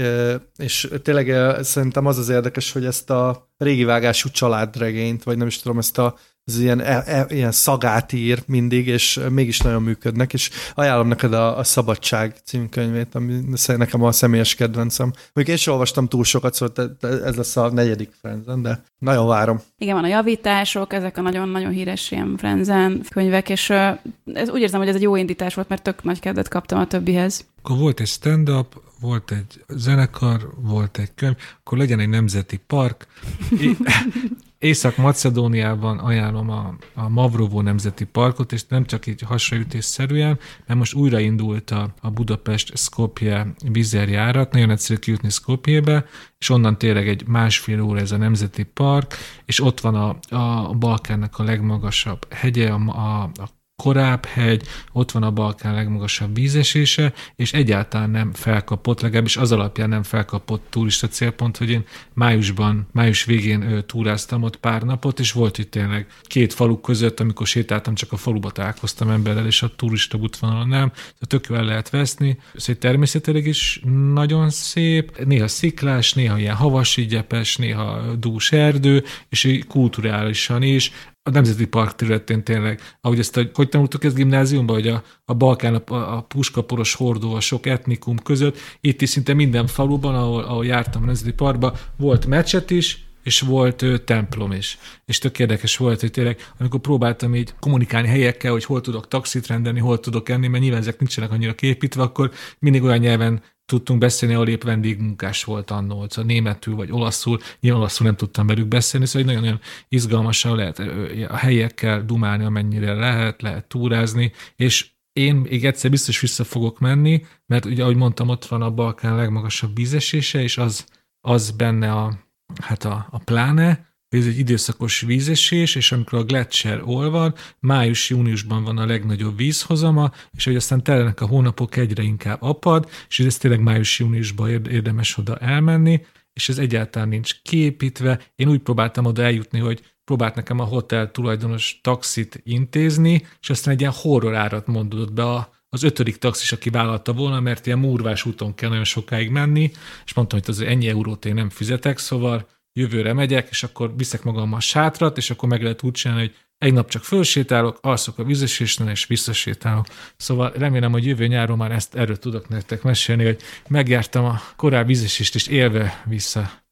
Speaker 1: és tényleg szerintem az az érdekes, hogy ezt a régi vágású családregényt, vagy nem is tudom, ezt a ez ilyen, e, e, ilyen szagát ír mindig, és mégis nagyon működnek, és ajánlom neked a, a Szabadság című könyvét, ami nekem a személyes kedvencem. Még én sem olvastam túl sokat, szóval ez lesz a negyedik Frenzen, de nagyon várom.
Speaker 3: Igen, van a javítások, ezek a nagyon-nagyon híres ilyen Frenzen könyvek, és ez, úgy érzem, hogy ez egy jó indítás volt, mert tök nagy kedvet kaptam a többihez.
Speaker 2: Akkor volt egy stand-up, volt egy zenekar, volt egy könyv, akkor legyen egy nemzeti park. Észak-Macedóniában ajánlom a, a Mavrovo Nemzeti Parkot, és nem csak így hasraütésszerűen, mert most újraindult a, a Budapest-Skopje vizerjárat, nagyon egyszerű kijutni Skopjébe, és onnan tényleg egy másfél óra ez a Nemzeti Park, és ott van a, a Balkánnak a legmagasabb hegye, a, a, a Korábhegy, ott van a Balkán legmagasabb vízesése, és egyáltalán nem felkapott, legalábbis az alapján nem felkapott turista célpont, hogy én májusban, május végén túráztam ott pár napot, és volt itt tényleg két falu között, amikor sétáltam, csak a faluba találkoztam emberrel, és a turista útvonalon nem, tehát tök el lehet veszni. Egy természetileg is nagyon szép, néha sziklás, néha ilyen havasi gyepes, néha dús erdő, és kulturálisan is a Nemzeti Park területén tényleg, ahogy ezt, hogy, hogy tanultuk ezt gimnáziumban, hogy a, a Balkán, a, a puskaporos hordó a sok etnikum között, itt is szinte minden faluban, ahol, ahol jártam a Nemzeti Parkban, volt meccset is, és volt ö, templom is. És tök érdekes volt, hogy tényleg, amikor próbáltam így kommunikálni helyekkel, hogy hol tudok taxit rendelni, hol tudok enni, mert nyilván ezek nincsenek annyira képítve, akkor mindig olyan nyelven tudtunk beszélni, ahol épp vendégmunkás volt annó, szóval németül vagy olaszul, nyilván olaszul nem tudtam velük beszélni, szóval nagyon-nagyon izgalmasan lehet a helyekkel dumálni, amennyire lehet, lehet túrázni, és én még egyszer biztos vissza fogok menni, mert ugye, ahogy mondtam, ott van a Balkán legmagasabb vízesése, és az, az benne a, hát a, a pláne, ez egy időszakos vízesés, és amikor a gletszer olvad, május-júniusban van a legnagyobb vízhozama, és hogy aztán tellenek a hónapok egyre inkább apad, és ez tényleg május-júniusban érdemes oda elmenni, és ez egyáltalán nincs kiépítve. Én úgy próbáltam oda eljutni, hogy próbált nekem a hotel tulajdonos taxit intézni, és aztán egy ilyen horror árat mondott be a, az ötödik taxis, aki vállalta volna, mert ilyen murvás úton kell nagyon sokáig menni, és mondtam, hogy az ennyi eurót én nem fizetek, szóval jövőre megyek, és akkor viszek magammal sátrat, és akkor meg lehet úgy csinálni, hogy egy nap csak fölsétálok, alszok a vízesésnél, és visszasétálok. Szóval remélem, hogy jövő nyáron már ezt erről tudok nektek mesélni, hogy megjártam a korábbi vízesést, és élve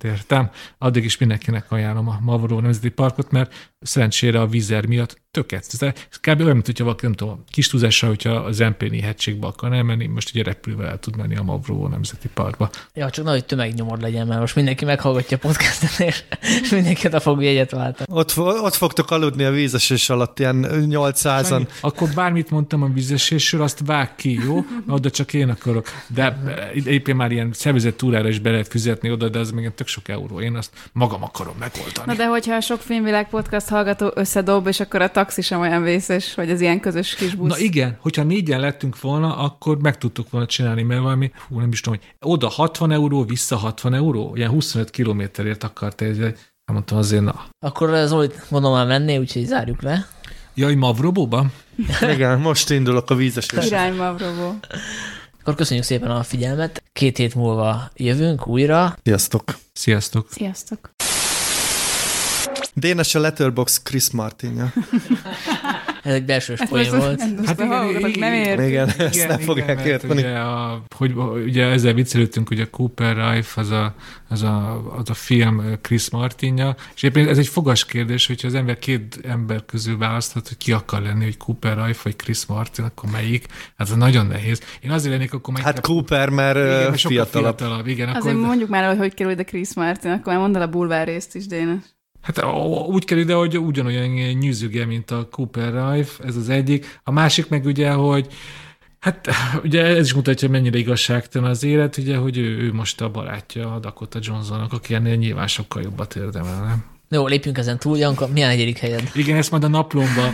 Speaker 2: visszatértem. Addig is mindenkinek ajánlom a Mavró Nemzeti Parkot, mert szerencsére a vízer miatt tökéletes. Ez kb. olyan, mint hogyha valaki, nem tudom, kis túlzással, hogyha az Empéni hegységbe akar elmenni, most ugye repülővel el tud menni a Mavró Nemzeti Parkba.
Speaker 4: Ja, csak nagy tömegnyomor legyen, mert most mindenki meghallgatja a podcastet, és mindenki a fog jegyet váltani.
Speaker 1: Ott, ott fogtok aludni a vízesés alatt, ilyen 800-an. Sanyi,
Speaker 2: akkor bármit mondtam a vízesésről, azt vág ki, jó? Oda csak én akarok. De éppen már ilyen szervezett túrára is be lehet fizetni oda, de az még tök sok euró. Én azt magam akarom megoldani.
Speaker 3: Na de hogyha a sok filmvilág podcast hallgató összedob, és akkor a taxi sem olyan vészes, hogy az ilyen közös kis busz.
Speaker 2: Na igen, hogyha négyen lettünk volna, akkor meg tudtuk volna csinálni, mert valami, hú, nem is tudom, hogy oda 60 euró, vissza 60 euró, ilyen 25 kilométerért akart ez, nem mondtam azért, na.
Speaker 4: Akkor Zolit gondolom már menné, úgyhogy zárjuk le.
Speaker 2: Jaj, Mavrobóba?
Speaker 1: Igen, most indulok a vízes
Speaker 3: Irány Mavrobó.
Speaker 4: Akkor köszönjük szépen a figyelmet. Két hét múlva jövünk újra.
Speaker 1: Sziasztok!
Speaker 2: Sziasztok!
Speaker 3: Sziasztok!
Speaker 1: Dénes a Letterbox Chris Martinja.
Speaker 4: Ez egy belső poén volt.
Speaker 3: Hát igen, nem ért.
Speaker 1: Igen, ezt igen, nem fogják érteni.
Speaker 2: Ugye, a, hogy, ugye ezzel viccelődtünk, hogy a Cooper Rife az a, az a, az a film Chris Martinja, és éppen ez egy fogas kérdés, hogyha az ember két ember közül választhat, hogy ki akar lenni, hogy Cooper Rife vagy Chris Martin, akkor melyik? Hát ez nagyon nehéz. Én azért lennék, akkor
Speaker 1: melyik. Hát Cooper, mert igen, fiatalabb.
Speaker 2: fiatalabb. Igen,
Speaker 3: azért akkor... mondjuk már, hogy hogy kerül ide Chris Martin, akkor már mondd el a bulvár részt is, Dénes.
Speaker 2: Hát úgy kerül ide, hogy ugyanolyan nyűzüge, mint a Cooper Rife, ez az egyik. A másik meg ugye, hogy Hát ugye ez is mutatja, mennyire igazságtalan az élet, ugye, hogy ő, ő most a barátja a Dakota Johnsonnak, aki ennél nyilván sokkal jobbat érdemel, nem?
Speaker 4: Jó, lépjünk ezen túl, Janka, milyen negyedik helyed?
Speaker 2: Igen, ezt majd a naplomba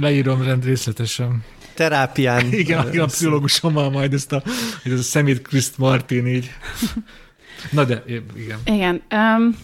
Speaker 2: leírom rend részletesen.
Speaker 1: Terápián.
Speaker 2: Igen, a pszichológusommal majd ezt a, ez a szemét Chris Martin így. Na de, igen.
Speaker 3: Igen. Um,